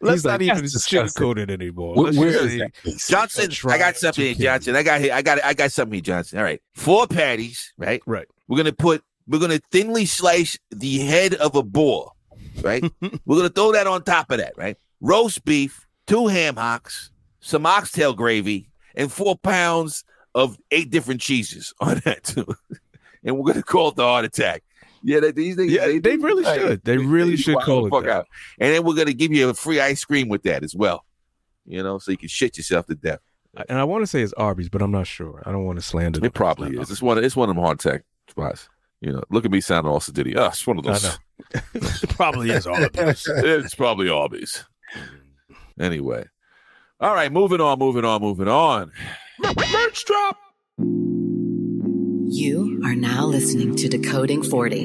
let's not even sugarcoat it anymore. Where, where say- that? Johnson, I got something here, Johnson. I got here. I got I got something here, Johnson. All right. Four patties, right? Right. We're gonna put we're gonna thinly slice the head of a boar, right? we're gonna throw that on top of that, right? Roast beef, two ham hocks, some oxtail gravy, and four pounds of eight different cheeses on that too. and we're gonna call it the heart attack. Yeah, they, these things. Yeah, they do- really hey, should. They really should call the it fuck that. out. And then we're gonna give you a free ice cream with that as well. You know, so you can shit yourself to death. And I want to say it's Arby's, but I'm not sure. I don't want to slander. them. It probably is. It's one. Of, it's one of them hard tech spots. You know, look at me sounding all sedity. Oh, it's one of I those. it probably is Arby's. it's probably Arby's. Anyway, all right. Moving on. Moving on. Moving on. Merch drop. You are now listening to Decoding 40.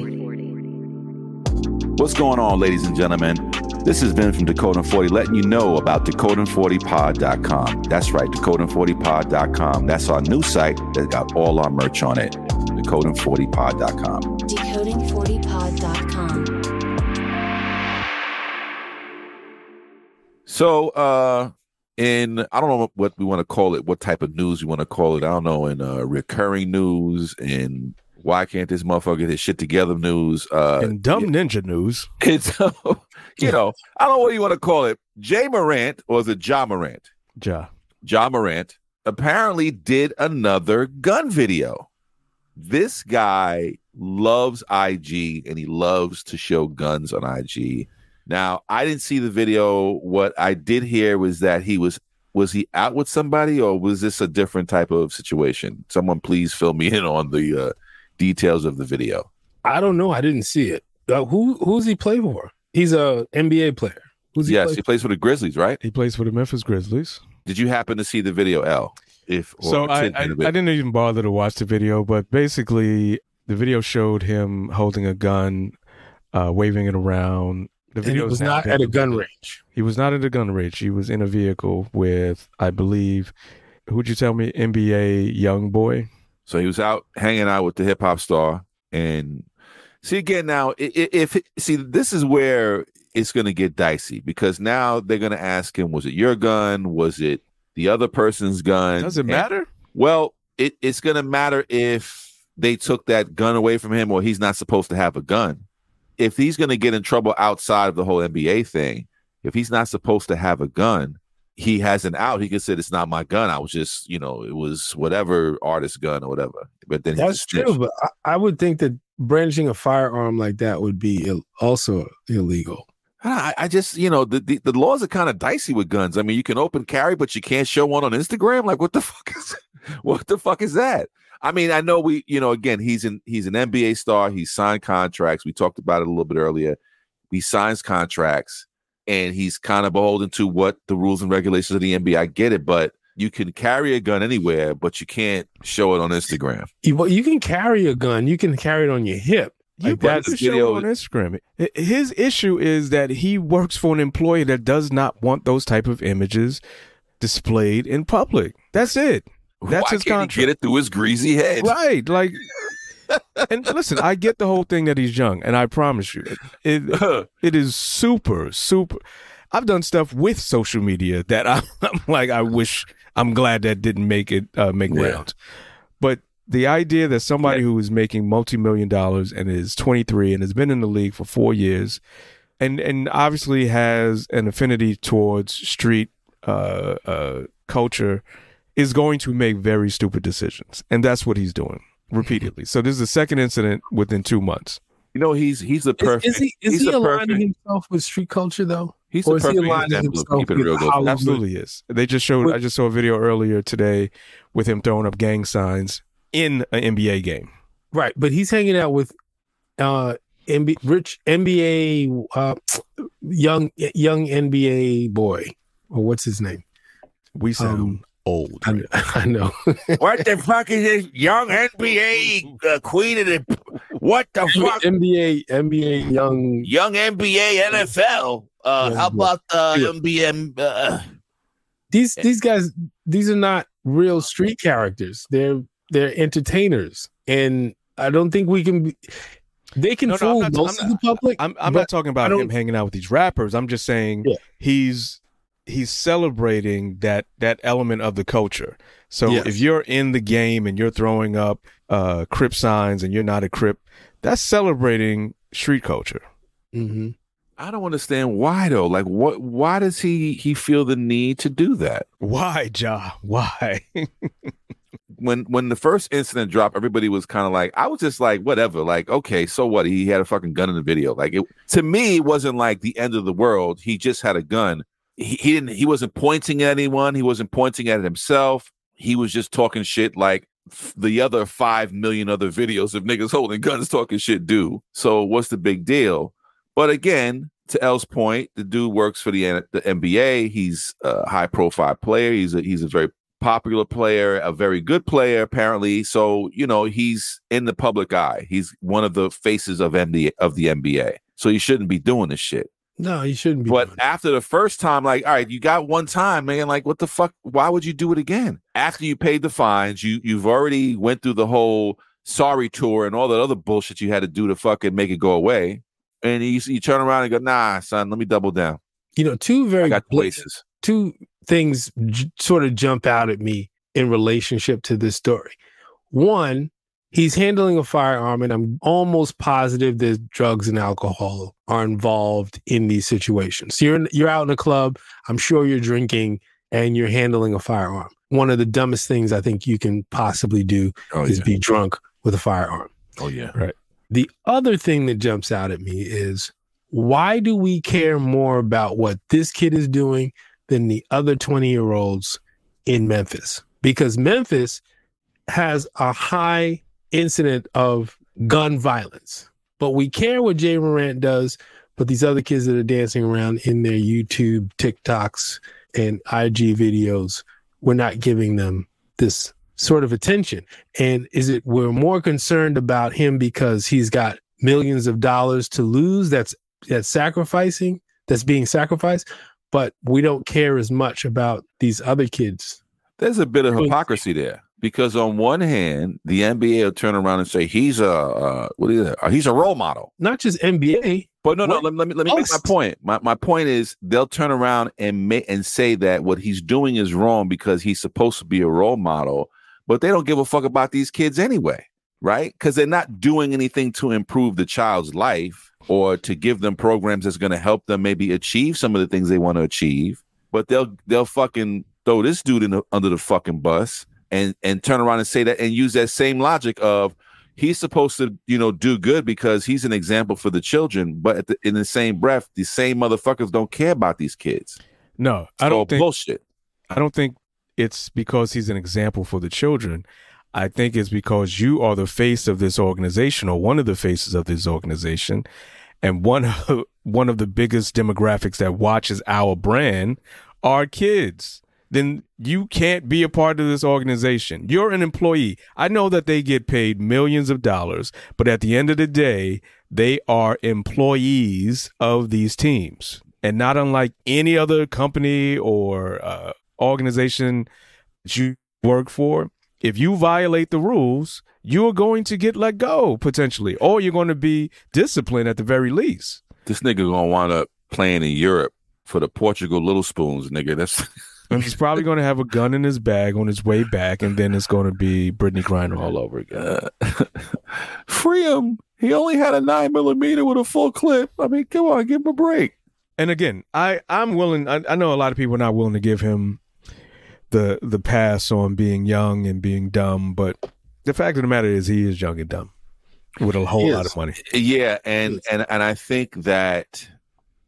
What's going on, ladies and gentlemen? This has been from Decoding 40, letting you know about decoding40pod.com. That's right, decoding40pod.com. That's our new site that's got all our merch on it. Decoding40pod.com. Decoding40pod.com. So, uh, in I don't know what we want to call it, what type of news we want to call it. I don't know. In uh, recurring news, and why can't this motherfucker get his shit together news? Uh, In dumb ninja news, it's you know I don't know what you want to call it. Jay Morant or is it Ja Morant? Ja. Ja Morant apparently did another gun video. This guy loves IG and he loves to show guns on IG. Now, I didn't see the video. What I did hear was that he was was he out with somebody or was this a different type of situation? Someone please fill me in on the uh, details of the video. I don't know. I didn't see it. Uh, who who's he play for? He's a NBA player. Who's he yes, play he plays for the Grizzlies, right? He plays for the Memphis Grizzlies. Did you happen to see the video, L? If or so I, I. I didn't even bother to watch the video, but basically the video showed him holding a gun, uh, waving it around. The And it video was not at a gun range. He was not at a gun range. He was in a vehicle with, I believe, who'd you tell me? NBA YoungBoy. So he was out hanging out with the hip hop star, and see again now. i- i- If see, this is where it's going to get dicey because now they're going to ask him, "Was it your gun? Was it the other person's gun?" Does it And- matter? well, it, it's going to matter if they took that gun away from him or he's not supposed to have a gun. If he's going to get in trouble outside of the whole NBA thing, if he's not supposed to have a gun, he has an out. He can say, It's not my gun. I was just, you know, it was whatever artist gun or whatever. But then That's true, snitched. but I, I would think that brandishing a firearm like that would be Ill, also illegal. I, I just, you know, the, the, the laws are kind of dicey with guns. I mean, you can open carry, but you can't show one on Instagram. Like, what the fuck is what the fuck is that? I mean, I know we, you know, again, he's in he's an NBA star. He's signed contracts. We talked about it a little bit earlier. He signs contracts and he's kind of beholden to what the rules and regulations of the NBA. I get it, but you can carry a gun anywhere, but you can't show it on Instagram. You, well, you can carry a gun. You can carry it on your hip, You Like, put that's- the show on Instagram. His issue is that he works for an employer that does not want those type of images displayed in public. That's it. That's Why his can't he contract. get it through his greasy head? Right. Like, and listen, I get the whole thing that he's young, and I promise you, it, it is super, super. I've done stuff with social media that I'm, I'm like, I wish, I'm glad that didn't make it uh, make Yeah. rounds. But the idea that somebody who is making multi million dollars and is 23 and has been in the league for four years, and and obviously has an affinity towards street uh, uh, culture, is going to make very stupid decisions, and that's what he's doing repeatedly. So this is the second incident within two months. You know, he's he's the perfect. is he is he's he aligning perfect. himself with street culture though? He's or the is he perfect aligning example of himself keeping with real. Gold. Hollywood? Absolutely is. They just showed. I just saw a video earlier today with him throwing up gang signs in an NBA game. Right, but he's hanging out with uh MB, rich NBA uh young young NBA boy. Or what's his name? We sound Um, old. I, I know. What the fuck is this young NBA uh, queen of the? What the fuck? NBA NBA young Young NBA NFL. Uh, how about uh, Yeah. NBA? Uh, these these guys these are not real street characters. They're they're entertainers. And I don't think we can be they can No, no, I'm fool not- most I'm of the public. I'm, I'm not talking about him hanging out with these rappers. I'm just saying Yeah. he's he's celebrating that that element of the culture. So Yes. if you're in the game and you're throwing up uh crip signs and you're not a crip, that's celebrating street culture. Mhm. I don't understand why though. Like, what? Why does he he feel the need to do that? Why, Ja? Why? When when the first incident dropped, everybody was kind of like, I was just like, whatever. Like, okay, so what? He had a fucking gun in the video. Like, it to me, it wasn't like the end of the world. He just had a gun. He, didn't. He wasn't pointing at anyone. He wasn't pointing at himself. He was just talking shit like f- the other five million other videos of niggas holding guns talking shit do. So what's the big deal? But again, to L's point, the dude works for the the NBA. He's a high profile player. He's a he's a very popular player, a very good player apparently. So you know he's in the public eye. He's one of the faces of NBA of the NBA. So he shouldn't be doing this shit. No, you shouldn't be. But after the first time, like, all right, you got one time, man. Like, what the fuck? Why would you do it again? After you paid the fines, you you've already went through the whole sorry tour and all that other bullshit you had to do to fucking make it go away. And you you turn around and go, nah, son, let me double down. you know, two very got places. two things j- sort of jump out at me in relationship to this story. One, he's handling a firearm, and I'm almost positive that drugs and alcohol are involved in these situations. You're in, you're out in a club. I'm sure you're drinking and you're handling a firearm. One of the dumbest things I think you can possibly do Oh is yeah. be drunk with a firearm. Oh yeah. Right. The other thing that jumps out at me is why do we care more about what this kid is doing than the other 20 year olds in Memphis? Because Memphis has a high incident of gun violence, but we care what Jay Morant does. But these other kids that are dancing around in their YouTube, TikToks, and IG videos, we're not giving them this sort of attention. And is it we're more concerned about him because he's got millions of dollars to lose that's that's sacrificing, that's being sacrificed, but we don't care as much about these other kids. There's a bit of hypocrisy there because on one hand, the NBA will turn around and say he's a uh, what is it? Uh, he's a role model. Not just NBA. But no, no. Let, let me let me make my point. My my point is they'll turn around and make and say that what he's doing is wrong because he's supposed to be a role model, but they don't give a fuck about these kids anyway, right? Because they're not doing anything to improve the child's life or to give them programs that's going to help them maybe achieve some of the things they want to achieve. But they'll they'll fucking throw this dude in the, under the fucking bus and and turn around and say that and use that same logic of he's supposed to you know do good because he's an example for the children but at the, in the same breath the same motherfuckers don't care about these kids No, I don't think bullshit I don't think it's because he's an example for the children. I think it's because you are the face of this organization or one of the faces of this organization. And one of, one of the biggest demographics that watches our brand are kids. Then you can't be a part of this organization. You're an employee. I know that they get paid millions of dollars, but at the end of the day, they are employees of these teams. And not unlike any other company or uh, organization that you work for, if you violate the rules, you are going to get let go potentially, or you're going to be disciplined at the very least. This nigga gonna wind up playing in Europe for the Portugal Little Spoons, nigga. That's And he's probably going to have a gun in his bag on his way back, and then it's going to be Brittney Griner all over again. uh, free him. He only had a nine millimeter with a full clip. I mean, come on, give him a break. And again, I I'm willing. I, I know a lot of people are not willing to give him the the pass on being young and being dumb, but the fact of the matter is, he is young and dumb with a whole lot of money. Yeah, and and and I think that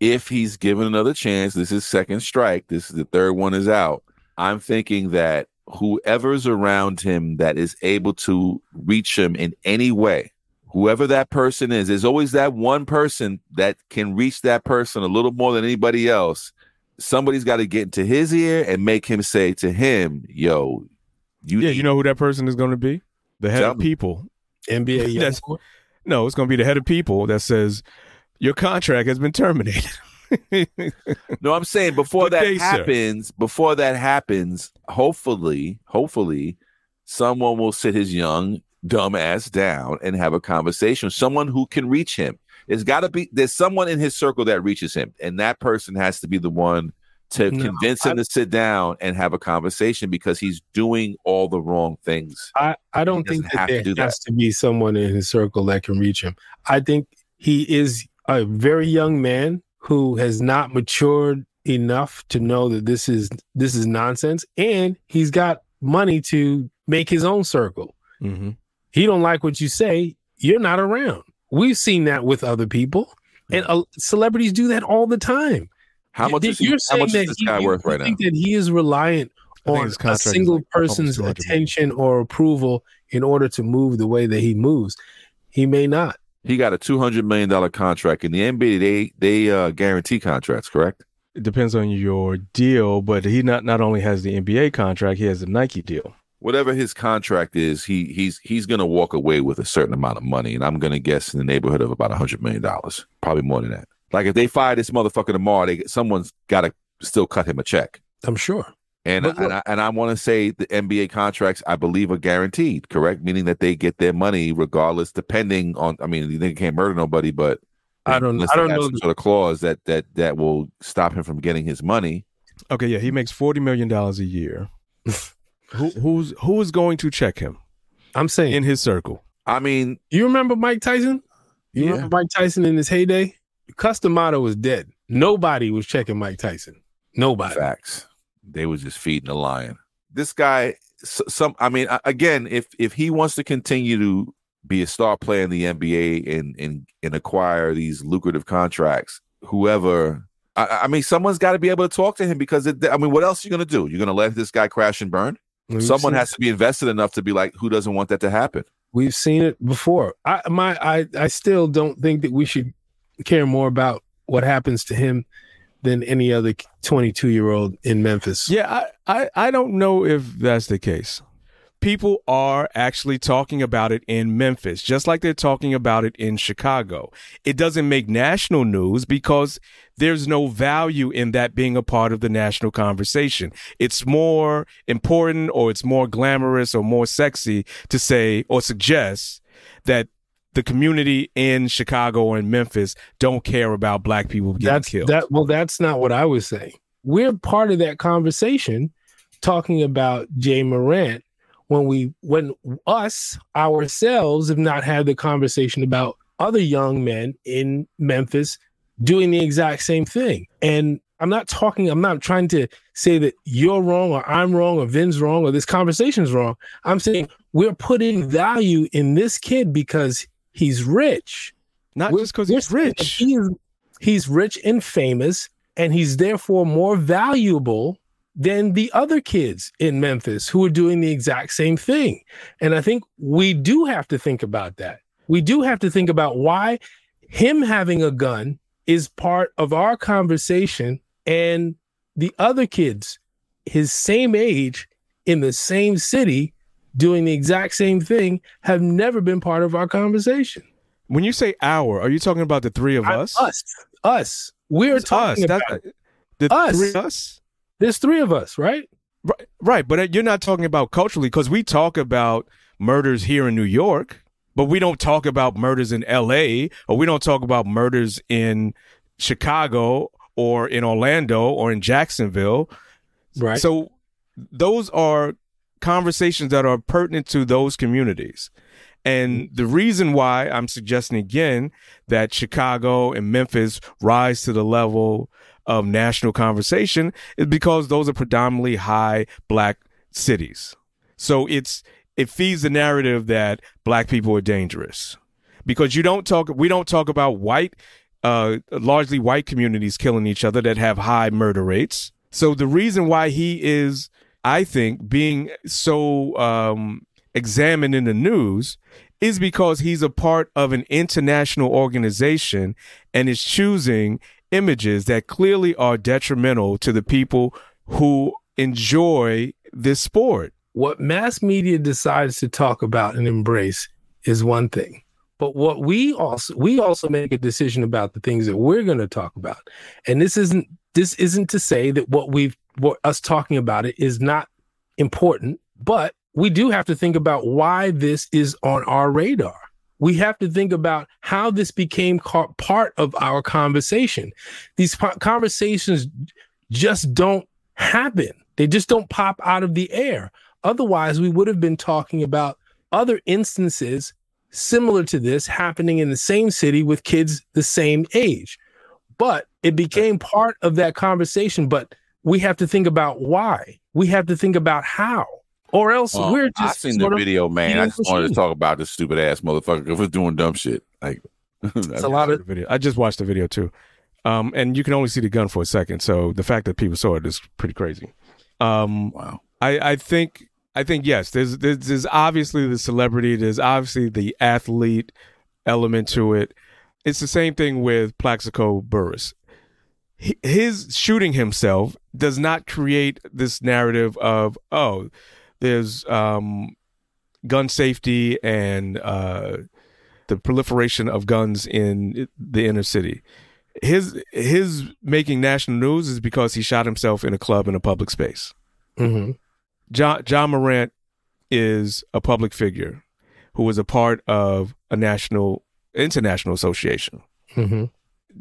if he's given another chance, this is second strike. This is the third one is out. I'm thinking that whoever's around him that is able to reach him in any way, whoever that person is, there's always that one person that can reach that person a little more than anybody else. Somebody's got to get into his ear and make him say to him, "Yo, you Yeah, you know who that person is going to be? The head Tell of me. people. NBA young That's- boy. No, it's going to be the head of people that says your contract has been terminated. No, I'm saying before Good that day, sir. happens, before that happens, hopefully, hopefully, someone will sit his young dumb ass down and have a conversation. Someone who can reach him. It's got to be there's someone in his circle that reaches him, and that person has to be the one to No, convince him to sit down and have a conversation because he's doing all the wrong things. I, I don't think that have to there do that. has to be someone in his circle that can reach him. I think he is a very young man who has not matured enough to know that this is this is nonsense, and he's got money to make his own circle. mm-hmm. He don't like what you say, you're not around. We've seen that with other people, and uh, celebrities do that all the time. How much is he, how much is this he- guy worth right now? think that he is reliant on a single like person's attention or approval in order to move the way that he moves. He may not. He got a two hundred million dollar contract in the NBA. They they uh, guarantee contracts, correct? It depends on your deal, but he not not only has the NBA contract, he has the Nike deal. whatever his contract is, he he's he's gonna walk away with a certain amount of money, and I'm gonna guess in the neighborhood of about a hundred million dollars, probably more than that. Like if they fire this motherfucker tomorrow, they someone's got to still cut him a check. I'm sure. And look- and I, and I want to say the NBA contracts, I believe, are guaranteed, correct? Meaning that they get their money regardless, depending on. I mean, they can't murder nobody, but I don't- I don't know some the- sort of clause that that that will stop him from getting his money. Okay, yeah, he makes forty million dollars a year. Who who's who is going to check him I'm saying. in his circle? I mean, you remember Mike Tyson? You Yeah. remember Mike Tyson in his heyday? Cus D'Amato was dead. Nobody was checking Mike Tyson. Nobody. Facts. They was just feeding the lion. This guy, some. I mean, again, if if he wants to continue to be a star player in the NBA and and and acquire these lucrative contracts, whoever. I, I mean, someone's got to be able to talk to him because it, I mean, what else are you going to do? You're going to let this guy crash and burn? We've Someone has to be invested enough to be like, who doesn't want that to happen? We've seen it before. I my I I still don't think that we should care more about what happens to him than any other 22 year old in Memphis. Yeah, I, I I don't know if that's the case. People are actually talking about it in Memphis, just like they're talking about it in Chicago. It doesn't make national news because there's no value in that being a part of the national conversation. It's more important or it's more glamorous or more sexy to say or suggest that the community in Chicago or in Memphis don't care about black people getting that's killed. that well that's not what I was saying. We're part of that conversation talking about Jay Morant when we when us ourselves have not had the conversation about other young men in Memphis doing the exact same thing. And I'm not talking, I'm not trying to say that you're wrong or I'm wrong or Vin's wrong or this conversation's wrong. I'm saying we're putting value in this kid because he's rich. Not We're- just because he's rich. He is, he's rich and famous, and he's therefore more valuable than the other kids in Memphis who are doing the exact same thing. And I think we do have to think about that. We do have to think about why him having a gun is part of our conversation and the other kids his same age in the same city doing the exact same thing have never been part of our conversation. When you say our, are you talking about the three of I- us? Us. Us. We're It's talking us. about That- the us. three of us? there's three of us, right? Right, right, but uh, you're not talking about culturally because we talk about murders here in New York, but we don't talk about murders in L.A. or we don't talk about murders in Chicago or in Orlando or in Jacksonville. Right. So those are conversations that are pertinent to those communities. And the reason why I'm suggesting again that Chicago and Memphis rise to the level of national conversation is because those are predominantly high black cities. So it's it feeds the narrative that black people are dangerous. Because you don't talk we don't talk about white uh largely white communities killing each other that have high murder rates. So the reason why he is I think being so um examined in the news is because he's a part of an international organization and is choosing images that clearly are detrimental to the people who enjoy this sport. what mass media decides to talk about and embrace is one thing but what we also we also make a decision about the things that we're going to talk about and this isn't this isn't to say that what we've what us talking about it is not important but we do have to think about why this is on our radar we have to think about how this became part of our conversation these conversations just don't happen they just don't pop out of the air Otherwise, we would have been talking about other instances similar to this happening in the same city with kids the same age. But it became part of that conversation. But we have to think about why. We have to think about how. Or else Well, we're just. I just seen the video, man. I eating just wanted to talk about this stupid ass motherfucker if it's doing dumb shit. Like, It's a lot of video. I just watched the video too. Um, and you can only see the gun for a second. So the fact that people saw it is pretty crazy. Um, wow. I, I think I think yes. There's, there's there's obviously the celebrity. There's obviously the athlete element to it. It's the same thing with Plaxico Burress. His shooting himself does not create this narrative of oh, there's um, gun safety and uh, the proliferation of guns in the inner city. His his making national news is because he shot himself in a club in a public space. Mhm. John John Morant is a public figure who was a part of a national international association. Mhm.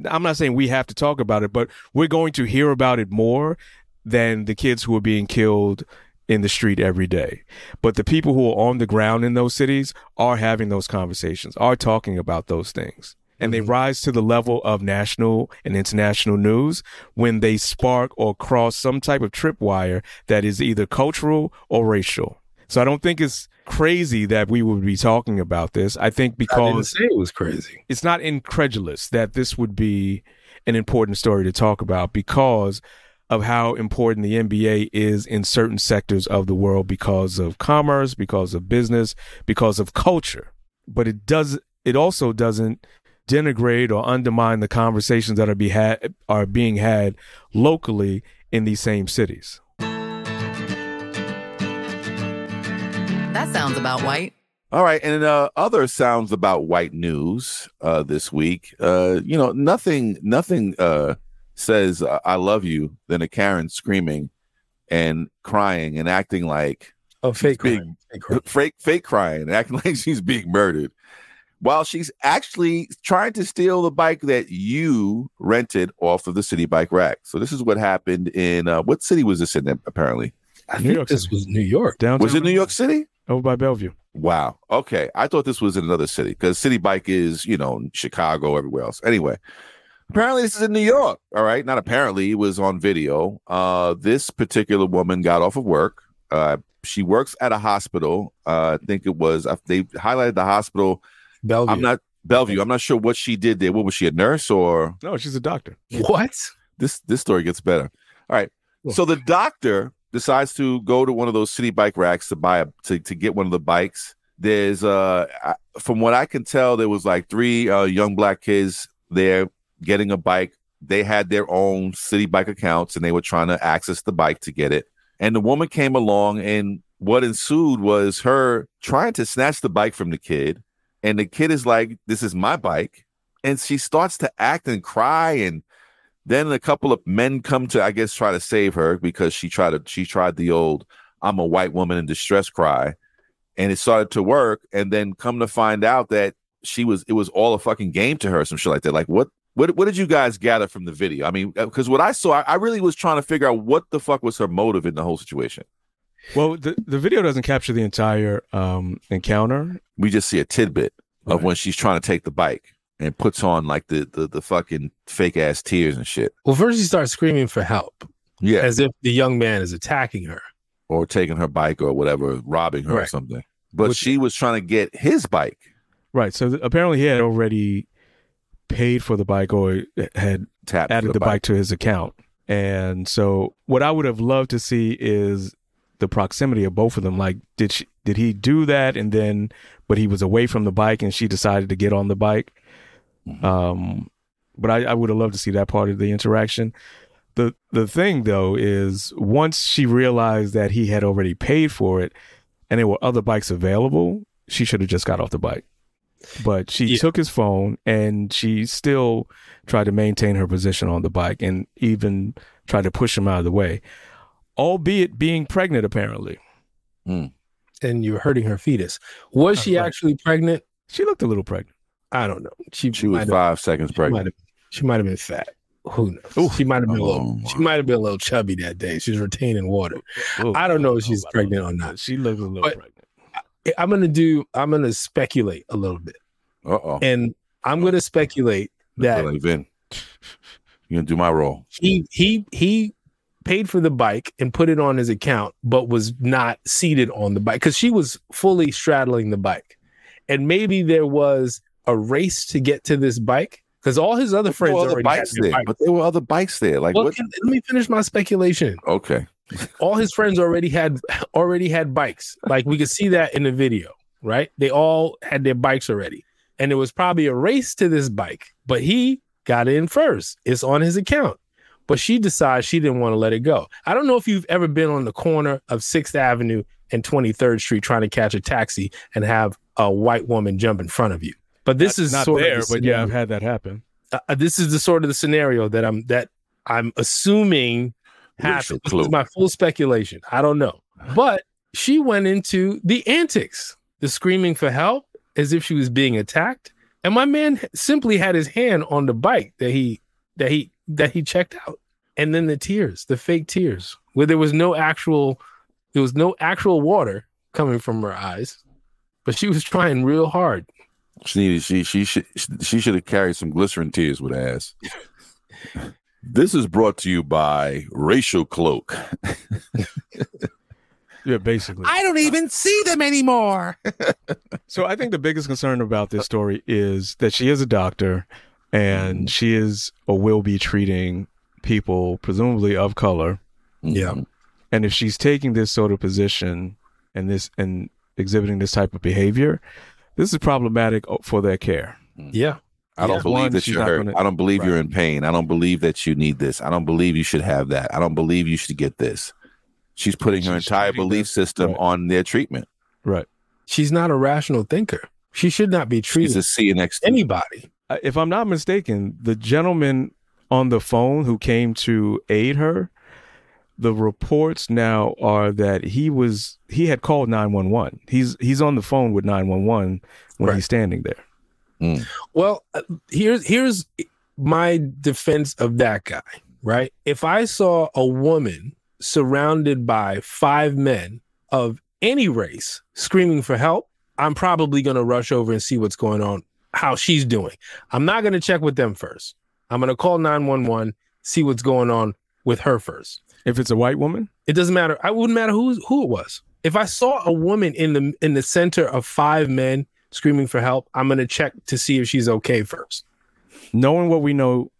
I'm not saying we have to talk about it, but we're going to hear about it more than the kids who are being killed in the street every day. But the people who are on the ground in those cities are having those conversations, are talking about those things. And they mm-hmm. rise to the level of national and international news when they spark or cross some type of tripwire that is either cultural or racial. So I don't think it's crazy that we would be talking about this. I think I didn't because say it was crazy. it's not incredulous that this would be an important story to talk about because of how important the NBA is in certain sectors of the world because of commerce, because of business, because of culture. But it does it also doesn't denigrate or undermine the conversations that are be had are being had locally in these same cities. That sounds about white. All right, and uh, other sounds about white news uh, this week. Uh, you know, nothing, nothing uh, says uh, "I love you" than a Karen screaming and crying and acting like Oh, fake big- crime. Fake crime. fake, fake crying, and acting like she's being murdered, while she's actually trying to steal the bike that you rented off of the city bike rack. So this is what happened in uh, what city was this in? Apparently, I New think York this City. was New York. Downtown was it New York City? Over by Bellevue. Wow. Okay. I thought this was in another city because Citi Bike is, you know, Chicago, everywhere else. Anyway, apparently this is in New York. All right. Not apparently, it was on video. Uh, this particular woman got off of work. Uh, she works at a hospital. Uh, I think it was, uh, they highlighted the hospital. Bellevue. I'm not, Bellevue. I'm not sure what she did there. What was she, a nurse or? No, she's a doctor. what? this this story gets better. All right. So the doctor decides to go to one of those city bike racks to buy a to, to get one of the bikes. There's uh from what I can tell, there was like three uh, young black kids there getting a bike. They had their own city bike accounts and they were trying to access the bike to get it. And the woman came along, and what ensued was her trying to snatch the bike from the kid. And the kid is like, This is my bike. And she starts to act and cry. And then a couple of men come to, I guess, try to save her because she tried to, she tried the old, I'm a white woman in distress cry. And it started to work. And then come to find out that she was, it was all a fucking game to her, some shit like that. Like, what, what, what did you guys gather from the video? I mean, because what I saw, I, I really was trying to figure out what the fuck was her motive in the whole situation. Well, the, the video doesn't capture the entire um, encounter. We just see a tidbit of when she's trying to take the bike and puts on like the the, the fucking fake ass tears and shit. Well, first she starts screaming for help, Yeah, as if the young man is attacking her. or taking her bike or whatever, robbing her or something. But Which- she was trying to get his bike. Right. So th- apparently he had already paid for the bike or had Tapped added the the, bike. bike. to his account. And so what I would have loved to see is the proximity of both of them. Like, did she, did he do that? And then, but he was away from the bike and she decided to get on the bike. Mm-hmm. Um, but I, I would have loved to see that part of the interaction. The, the thing though is once she realized that he had already paid for it and there were other bikes available, she should have just got off the bike. But she Yeah. took his phone and she still tried to maintain her position on the bike and even tried to push him out of the way, albeit being pregnant, apparently. and you're hurting her fetus. Was she Right. actually pregnant? She looked a little pregnant. I don't know. She, She was five seconds pregnant. she might have been fat. Who knows? She might have been a Oh, little. She might have been a little chubby that day. She was retaining water. Oh, I don't know if she's pregnant or not. She looks a little But- pregnant. I'm gonna do. I'm gonna speculate a little bit, Uh oh. and I'm gonna speculate that Like Vin, you gonna do my role? he he he paid for the bike and put it on his account, but was not seated on the bike because she was fully straddling the bike, and maybe there was a race to get to this bike because all his other friends other already had bikes there, bikes. but there were other bikes there. Like Well, can- let me finish my speculation. Okay. All his friends already had already had bikes. Like we could see that in the video, right? They all had their bikes already. And it was probably a race to this bike, but he got in first. It's on his account. But she decides she didn't want to let it go. I don't know if you've ever been on the corner of 6th Avenue and 23rd Street trying to catch a taxi and have a white woman jump in front of you. But this Not- is not sort there, of the but yeah, I've had that happen. uh, this is the sort of the scenario that I'm that I'm assuming happened. This is my full speculation. I don't know, but she went into the antics, the screaming for help as if she was being attacked, and my man simply had his hand on the bike that he that he that he checked out, and then the tears, the fake tears, where there was no actual there was no actual water coming from her eyes, but she was trying real hard. She needed. She she should she should have carried some glycerin tears with her ass. This is brought to you by Racial Cloak. Yeah, basically. I don't even see them anymore. So I think the biggest concern about this story is that she is a doctor and mm-hmm. she is or will be treating people presumably of color. Yeah. And if she's taking this sort of position and this and exhibiting this type of behavior, this is problematic for their care. Yeah. I don't Yeah. believe One, that you're hurt. gonna- I don't believe you're in pain. I don't believe that you need this. I don't believe you should have that. I don't believe you should get this. She's putting her entire belief them- system right. on their treatment. Right. She's not a rational thinker. She should not be She's treated a CNX. anybody. Uh, If I'm not mistaken, the gentleman on the phone who came to aid her, the reports now are that he was he had called 911. He's he's on the phone with 911 when Right. he's standing there. Well, uh, here's here's my defense of that guy, right? If I saw a woman surrounded by five men of any race screaming for help, I'm probably going to rush over and see what's going on, how she's doing. I'm not going to check with them first. I'm going to call 911, see what's going on with her first. If it's a white woman, It doesn't matter. I wouldn't matter who who it was. If I saw a woman in the in the center of five men screaming for help, I'm gonna check to see if she's okay first. knowing what we know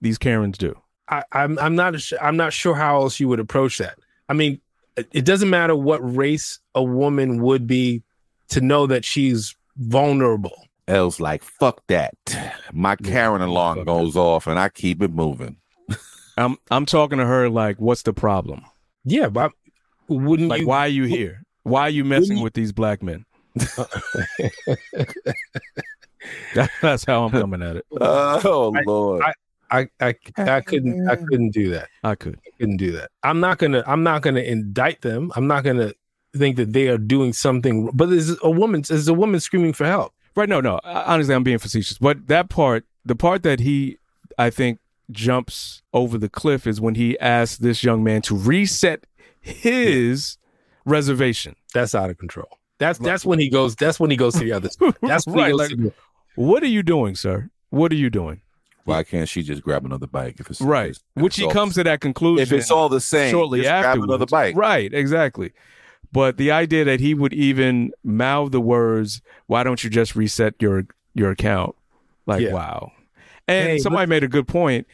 these Karens do. I, I'm I'm not I'm not sure how else you would approach that. I mean, it, it doesn't matter what race a woman would be to know that she's vulnerable. L's like, fuck that. My Karen alarm fuck goes off and I keep it moving. I'm I'm talking to her like, what's the problem? Yeah, but wouldn't Like, you? why are you here? Why are you messing you- with these black men? That, that's how I'm coming at it. Oh I- Lord. I, I, I couldn't, I couldn't do that. I could. I couldn't do that. I'm not gonna, I'm not gonna indict them. I'm not gonna think that they are doing something. But there's a woman, there's a woman screaming for help. Right? No, no. Honestly, I'm being facetious. But that part, the part that he, I think, jumps over the cliff is when he asks this young man to reset his reservation. That's out of control. That's that's when he goes. That's when he goes to the others. That's when right. Like, the, what are you doing, sir? What are you doing? Why can't she just grab another bike if it's Right. if Which he it's all- comes to that conclusion. If it's all the same, shortly just grab after another bike. Right, exactly. But the idea that he would even mouth the words, "Why don't you just reset your your account?" Like, Yeah. wow. And Hey, somebody made a good point.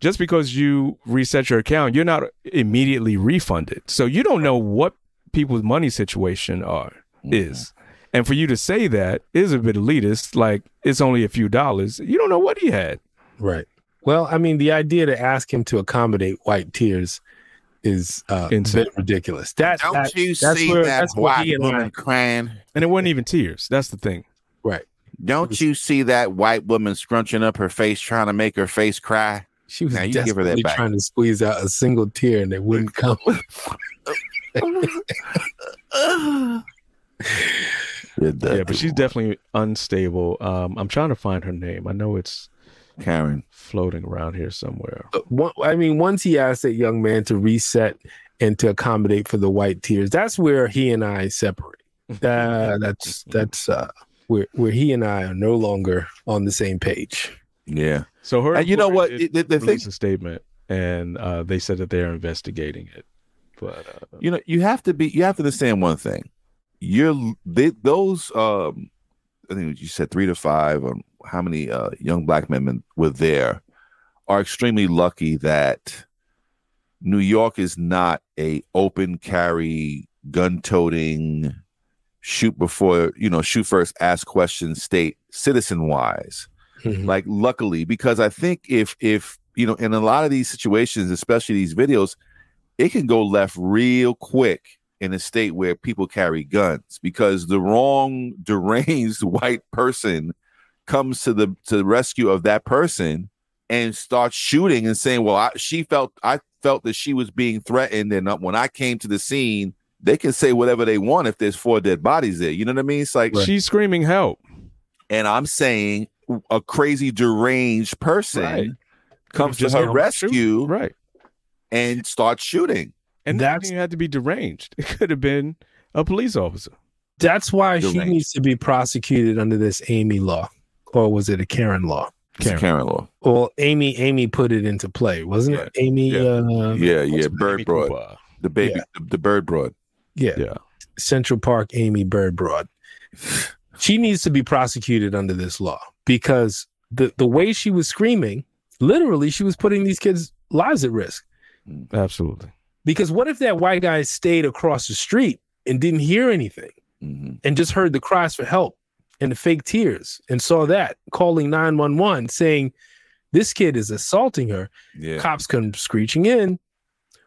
Just because you reset your account, you're not immediately refunded. So you don't know what people's money situation are is. And for you to say that is a bit elitist. Like it's only a few dollars. You don't know what he had. right. Well, I mean, the idea to ask him to accommodate white tears is uh, a Insane. bit ridiculous. That, Don't that- you that's see where- that that's white he I- woman crying? And it wasn't even tears. That's the thing. Right. Don't you see that white woman scrunching up her face, trying to make her face cry? She was Now you give her that desperately back. trying to squeeze out a single tear, and it wouldn't come. Yeah, but she's definitely unstable. Um, I'm trying to find her name. I know it's Karen. floating around here somewhere. One- I mean, once he asked that young man to reset and to accommodate for the white tears, that's where he and I separate. Uh, that's that's uh, where where he and I are no longer on the same page. Yeah. So her, And you know what? employer It- the, the thing, a statement, and uh, they said that they're investigating it. But uh, you know, you have to be. You have to understand one thing. You're they, those. Um, I think you said three to five. Or how many uh, young black men were there? Are extremely lucky that New York is not a open carry, gun toting, shoot before you know, shoot first, ask questions state, citizen wise. Mhm. like luckily because i think if if you know in a lot of these situations especially these videos it can go left real quick in a state where people carry guns because the wrong deranged white person comes to the to the rescue of that person and starts shooting and saying well I, she felt i felt that she was being threatened and uh, when i came to the scene they can say whatever they want if there's four dead bodies there you know what i mean it's like she's screaming help. and I'm saying a crazy deranged person Right. comes to her rescue shoot. right? and starts shooting. And That's- that's had to be deranged. It could have been a police officer. That's why she needs to be prosecuted under this Amy law, or was it a Karen law? It's a Karen law. Well, Amy Amy put it into play, wasn't it? Amy, Yeah. Uh, Yeah, yeah. Amy Bird Broad. Cooper. The baby, Yeah. the, the bird broad. Yeah, Yeah. Central Park Amy Bird Broad. She needs to be prosecuted under this law because the the way she was screaming, literally, she was putting these kids' lives at risk. Absolutely. Because what if that white guy stayed across the street and didn't hear anything Mhm. and just heard the cries for help and the fake tears and saw that calling 911 saying this kid is assaulting her Yeah, cops come screeching in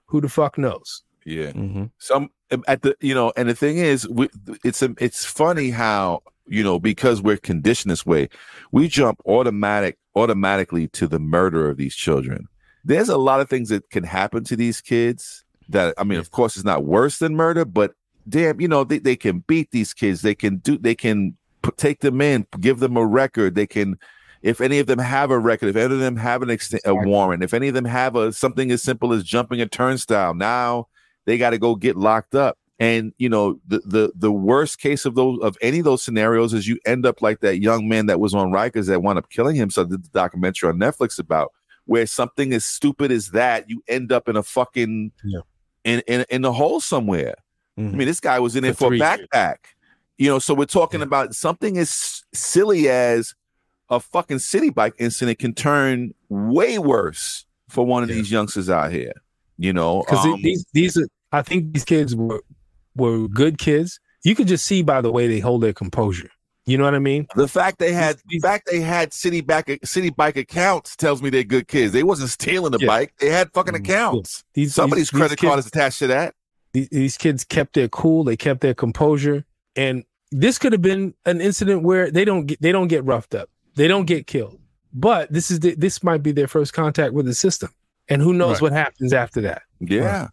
who the fuck knows yeah. hmm Some at the you know, and the thing is, we, it's a, it's funny how you know because we're conditioned this way, we jump automatic automatically to the murder of these children. There's a lot of things that can happen to these kids that I mean, of course, it's not worse than murder, but damn, you know, they, they can beat these kids. They can do, they can put, take them in, give them a record. They can, if any of them have a record, if any of them have an ext- a warrant, if any of them have a something as simple as jumping a turnstile, now they got to go get locked up. And you know, the the the worst case of those of any of those scenarios is you end up like that young man that was on Rikers that wound up killing himself. Did the documentary on Netflix about where something as stupid as that you end up in a fucking Yeah. in in in a hole somewhere. I Mhm. mean, this guy was in For it for a three years. backpack. You know, so we're talking Yeah. about something as silly as a fucking Citi Bike incident can turn way worse for one of Yeah. these youngsters out here. You know, because um, these these are i think these kids were were good kids you could just see by the way they hold their composure you know what i mean the fact they had, the fact they had city back, Citi Bike accounts tells me they're good kids. They wasn't stealing the Yeah. bike; they had fucking Mm, accounts. these Somebody's these- credit these card kids, is attached to that. These, these kids kept their cool, they kept their composure, and this could have been an incident where they don't get they don't get roughed up, they don't get killed. But this is the, this might be their first contact with the system, and who knows Right. what happens after that. Yeah.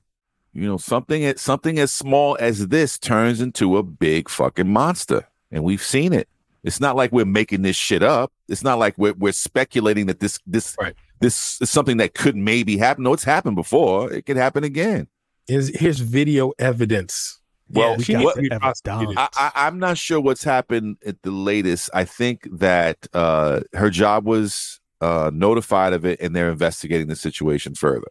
You know, something as something as small as this turns into a big fucking monster. And we've seen it. It's not like we're making this shit up. It's not like we're we're speculating that this this Right. this is something that could maybe happen. No, it's happened before. It could happen again. Here's, here's video evidence. Well, Yeah, we she got needs the to be evidence. I, I, I'm not sure what's happened at the latest. I think that uh, her job was uh, notified of it, and they're investigating the situation further,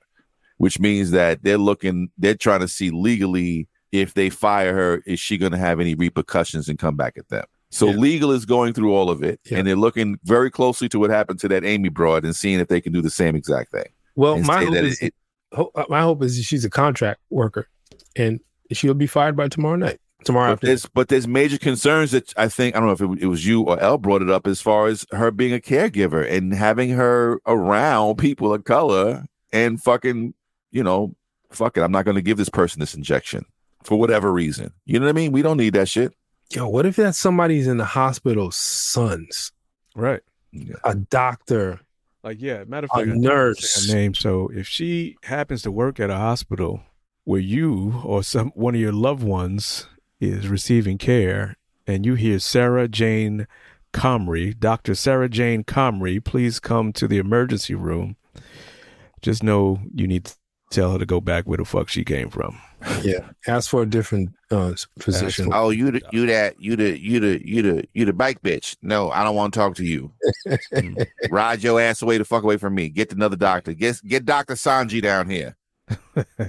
which means that they're looking, they're trying to see legally if they fire her, is she going to have any repercussions and come back at them? So Yeah. legal is going through all of it, Yeah. and they're looking very closely to what happened to that Amy broad and seeing if they can do the same exact thing. Well, my hope is it- uh, my hope is she's a contract worker, and she'll be fired by tomorrow night. Tomorrow But afternoon. there's but there's major concerns that I think I don't know if it, it was you or El brought it up as far as her being a caregiver and having her around people of color and fucking you know fuck it I'm not going to give this person this injection for whatever reason you know what I mean we don't need that shit Yo, what if that's somebody's in the hospital's sons, Right. a doctor, Like, yeah, matter of fact, I didn't nurse? her name. So if she happens to work at a hospital where you or some one of your loved ones is receiving care, and you hear Sarah Jane Comrie, Dr. Sarah Jane Comrie, please come to the emergency room. Just know you need to tell her to go back where the fuck she came from. Yeah, ask for a different uh, physician. Oh, you the, you that you the you the you the you the bike bitch. No, I don't want to talk to you. Ride your ass away the fuck away from me. Get another doctor. Get get Doctor Sanji down here.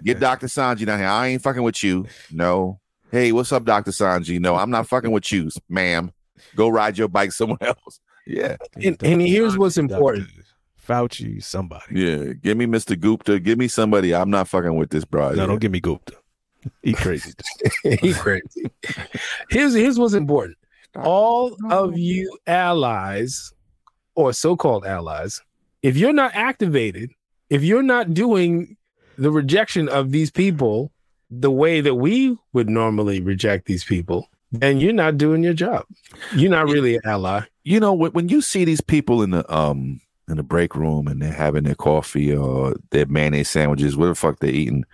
Get Doctor Sanji down here. I ain't fucking with you. No. Hey, what's up, Doctor Sanji? No, I'm not fucking with you, ma'am. Go ride your bike somewhere else. Yeah, And- and here's what's Dr. important. Fauci, somebody. yeah give me Mr. Gupta give me somebody I'm not fucking with this bro No, don't give me Gupta. He crazy. he crazy. Here's here's what's important. All of you allies or so-called allies, if you're not activated, if you're not doing the rejection of these people the way that we would normally reject these people, then you're not doing your job. You're not really an ally. you know when, when you see these people in the um in the break room and they're having their coffee or their mayonnaise sandwiches whatever the fuck they're eating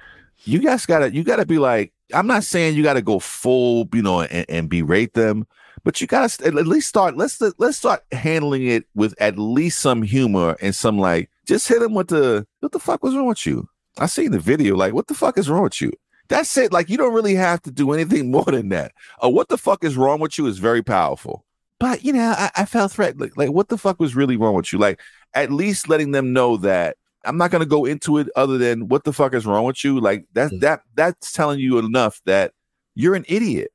you guys gotta you gotta be like i'm not saying you gotta go full you know and, and berate them but you gotta at least start let's let's start handling it with at least some humor and some like just hit them with the what the fuck was wrong with you i seen the video like what the fuck is wrong with you that's it like you don't really have to do anything more than that uh, what the fuck is wrong with you is very powerful but you know, I, I felt threatened. Like, like, what the fuck was really wrong with you? Like, at least letting them know that I'm not gonna go into it other than what the fuck is wrong with you. Like that Mm. that that's telling you enough that you're an idiot.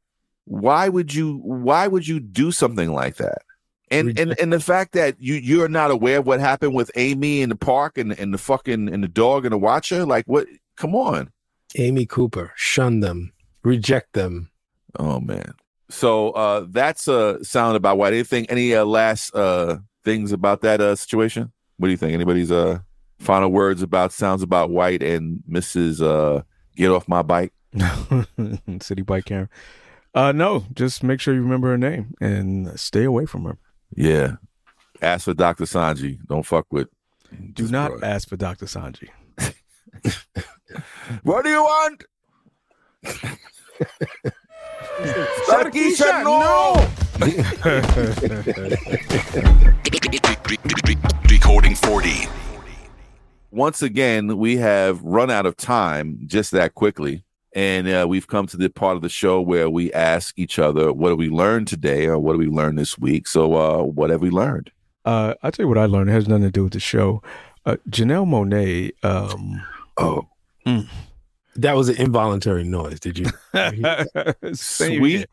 Why would you why would you do something like that? And and and the fact that you you're not aware of what happened with Amy in the park and, and the fucking and the dog and the watcher, like what come on. Amy Cooper, shun them, reject them. Oh man. So uh that's uh sound about white. Anything any uh, last uh things about that uh situation? What do you think? Anybody's uh final words about sounds about white and Mrs. uh get off my bike? Citi Bike Karen. Uh, no, just make sure you remember her name and stay away from her. Yeah. Ask for Dr. Sanji. Don't fuck with Do not broad. ask for Dr. Sanji. What do you want? Sharky said no. Decoding 40. once again, we have run out of time just that quickly. And uh, we've come to the part of the show where we ask each other, what did we learn today or what did we learn this week? So, uh, what have we learned? Uh, I'll tell you what I learned. It has nothing to do with the show. Uh, Janelle Monáe. Um, Oh, that was an involuntary noise. Did you? Sweet here.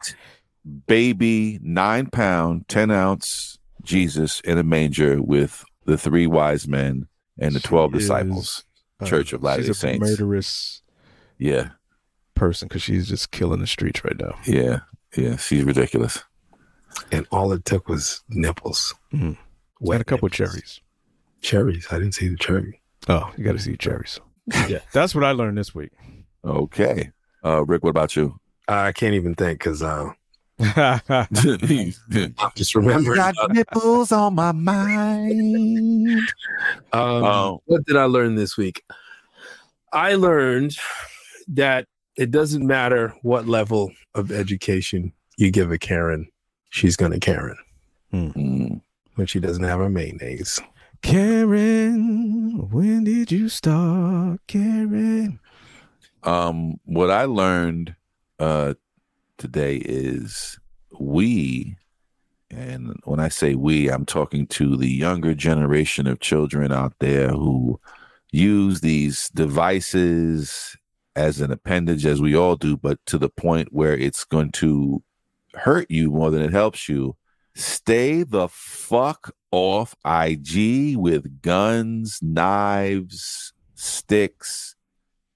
Baby, nine pound, 10 ounce Jesus in a manger with the three wise men and the She 12 is, disciples. Uh, Church of Latter-day a Saints. murderous Yeah. person because she's just killing the streets right now. Yeah. Yeah. She's ridiculous. And all it took was nipples. Wet and a couple of cherries. Cherries. I didn't see the cherry. Oh, you got to see cherries. yeah, that's what I learned this week. Okay. Uh, Rick, what about you? I can't even think because uh, just remember. Got nipples on my mind. Um, Oh. What did I learn this week? I learned that it doesn't matter what level of education you give a Karen, she's gonna Karen mm, when she doesn't have her mayonnaise. Karen, when did you start, Karen? um, what I learned uh, today is we, and when I say we, I'm talking to the younger generation of children out there who use these devices as an appendage, as we all do, but to the point where it's going to hurt you more than it helps you. Stay the fuck off IG with guns, knives, sticks,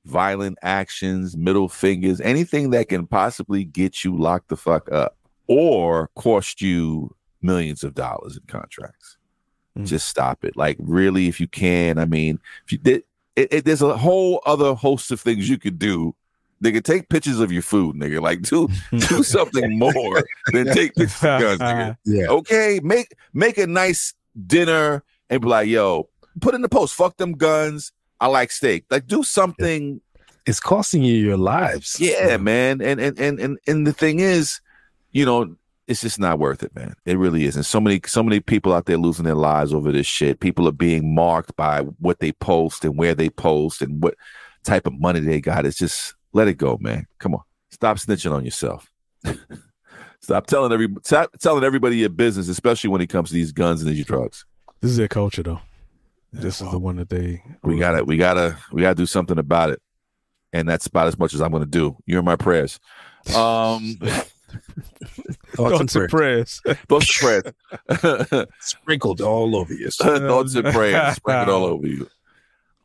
violent actions, middle fingers, anything that can possibly get you locked the fuck up or cost you millions of dollars in contracts. Mm. Just stop it. Like, really, if you can. I mean, if you did, it, it, there's a whole other host of things you could do. Nigga, take pictures of your food, nigga. Like, do do something more than take pictures of guns, nigga. Yeah. Okay, make make a nice dinner and be like, yo, put in the post, fuck them guns. I like steak. Like, do something It's costing you your lives. yeah, man. And and and and and the thing is, you know, it's just not worth it, man. It really isn't. So many so many people out there losing their lives over this shit. People are being marked by what they post and where they post and what type of money they got. It's just let it go, man. Come on. Stop snitching on yourself. Stop telling every stop telling everybody your business, especially when it comes to these guns and these drugs. This is their culture, though. This is the one that they. We gotta we gotta we gotta do something about it. And that's about as much as I'm gonna do. You're in my prayers. Um Thoughts and Thoughts and prayers prayers. Thoughts and prayers. sprinkled all over you. Thoughts and prayers sprinkled all over you.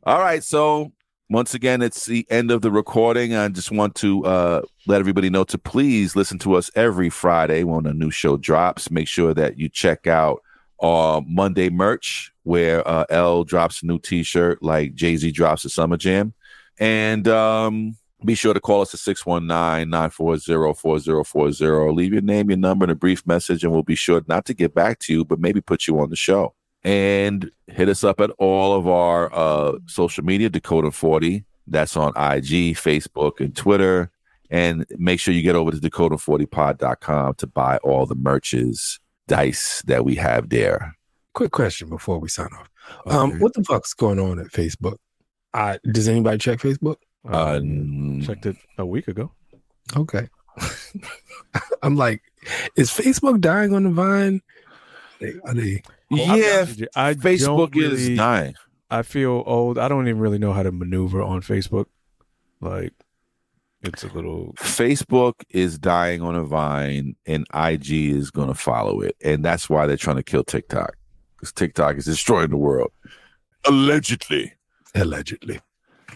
All right. So once again, it's the end of the recording. I just want to uh, let everybody know to please listen to us every Friday when a new show drops. Make sure that you check out our Monday merch where uh, L drops a new T-shirt like Jay Z drops a Summer Jam, and um, be sure to call us at 619-940-4040. Leave your name, your number, and a brief message, and we'll be sure not to get back to you, but maybe put you on the show. And hit us up at all of our uh, social media, Decoding 40. That's on IG, Facebook, and Twitter. And make sure you get over to Decoding40pod.com to buy all the merches, dice that we have there. Quick question before we sign off. Um, Okay. what the fuck's going on at Facebook? Uh, does anybody check Facebook? Uh, Um, checked it a week ago. Okay. I'm like, is Facebook dying on the vine? They, are they? yeah, I Facebook don't is dying. I feel old. I don't even really know how to maneuver on Facebook. Like, it's a little. Facebook is dying on a vine, and IG is going to follow it, and that's why they're trying to kill TikTok because TikTok is destroying the world, allegedly. Allegedly.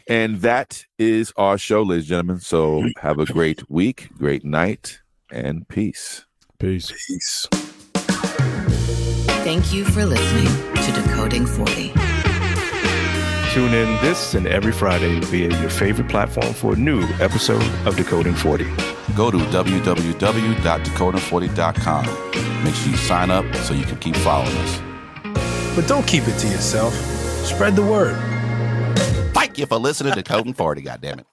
And that is our show, ladies and gentlemen. So have a great week, great night, and peace. Peace. Peace. Thank you for listening to Decoding 40. Tune in this and every Friday via your favorite platform for a new episode of Decoding 40. Go to www.decoding40.com. Make sure you sign up so you can keep following us. But don't keep it to yourself. Spread the word. Thank you for listening to Coding 40, goddammit.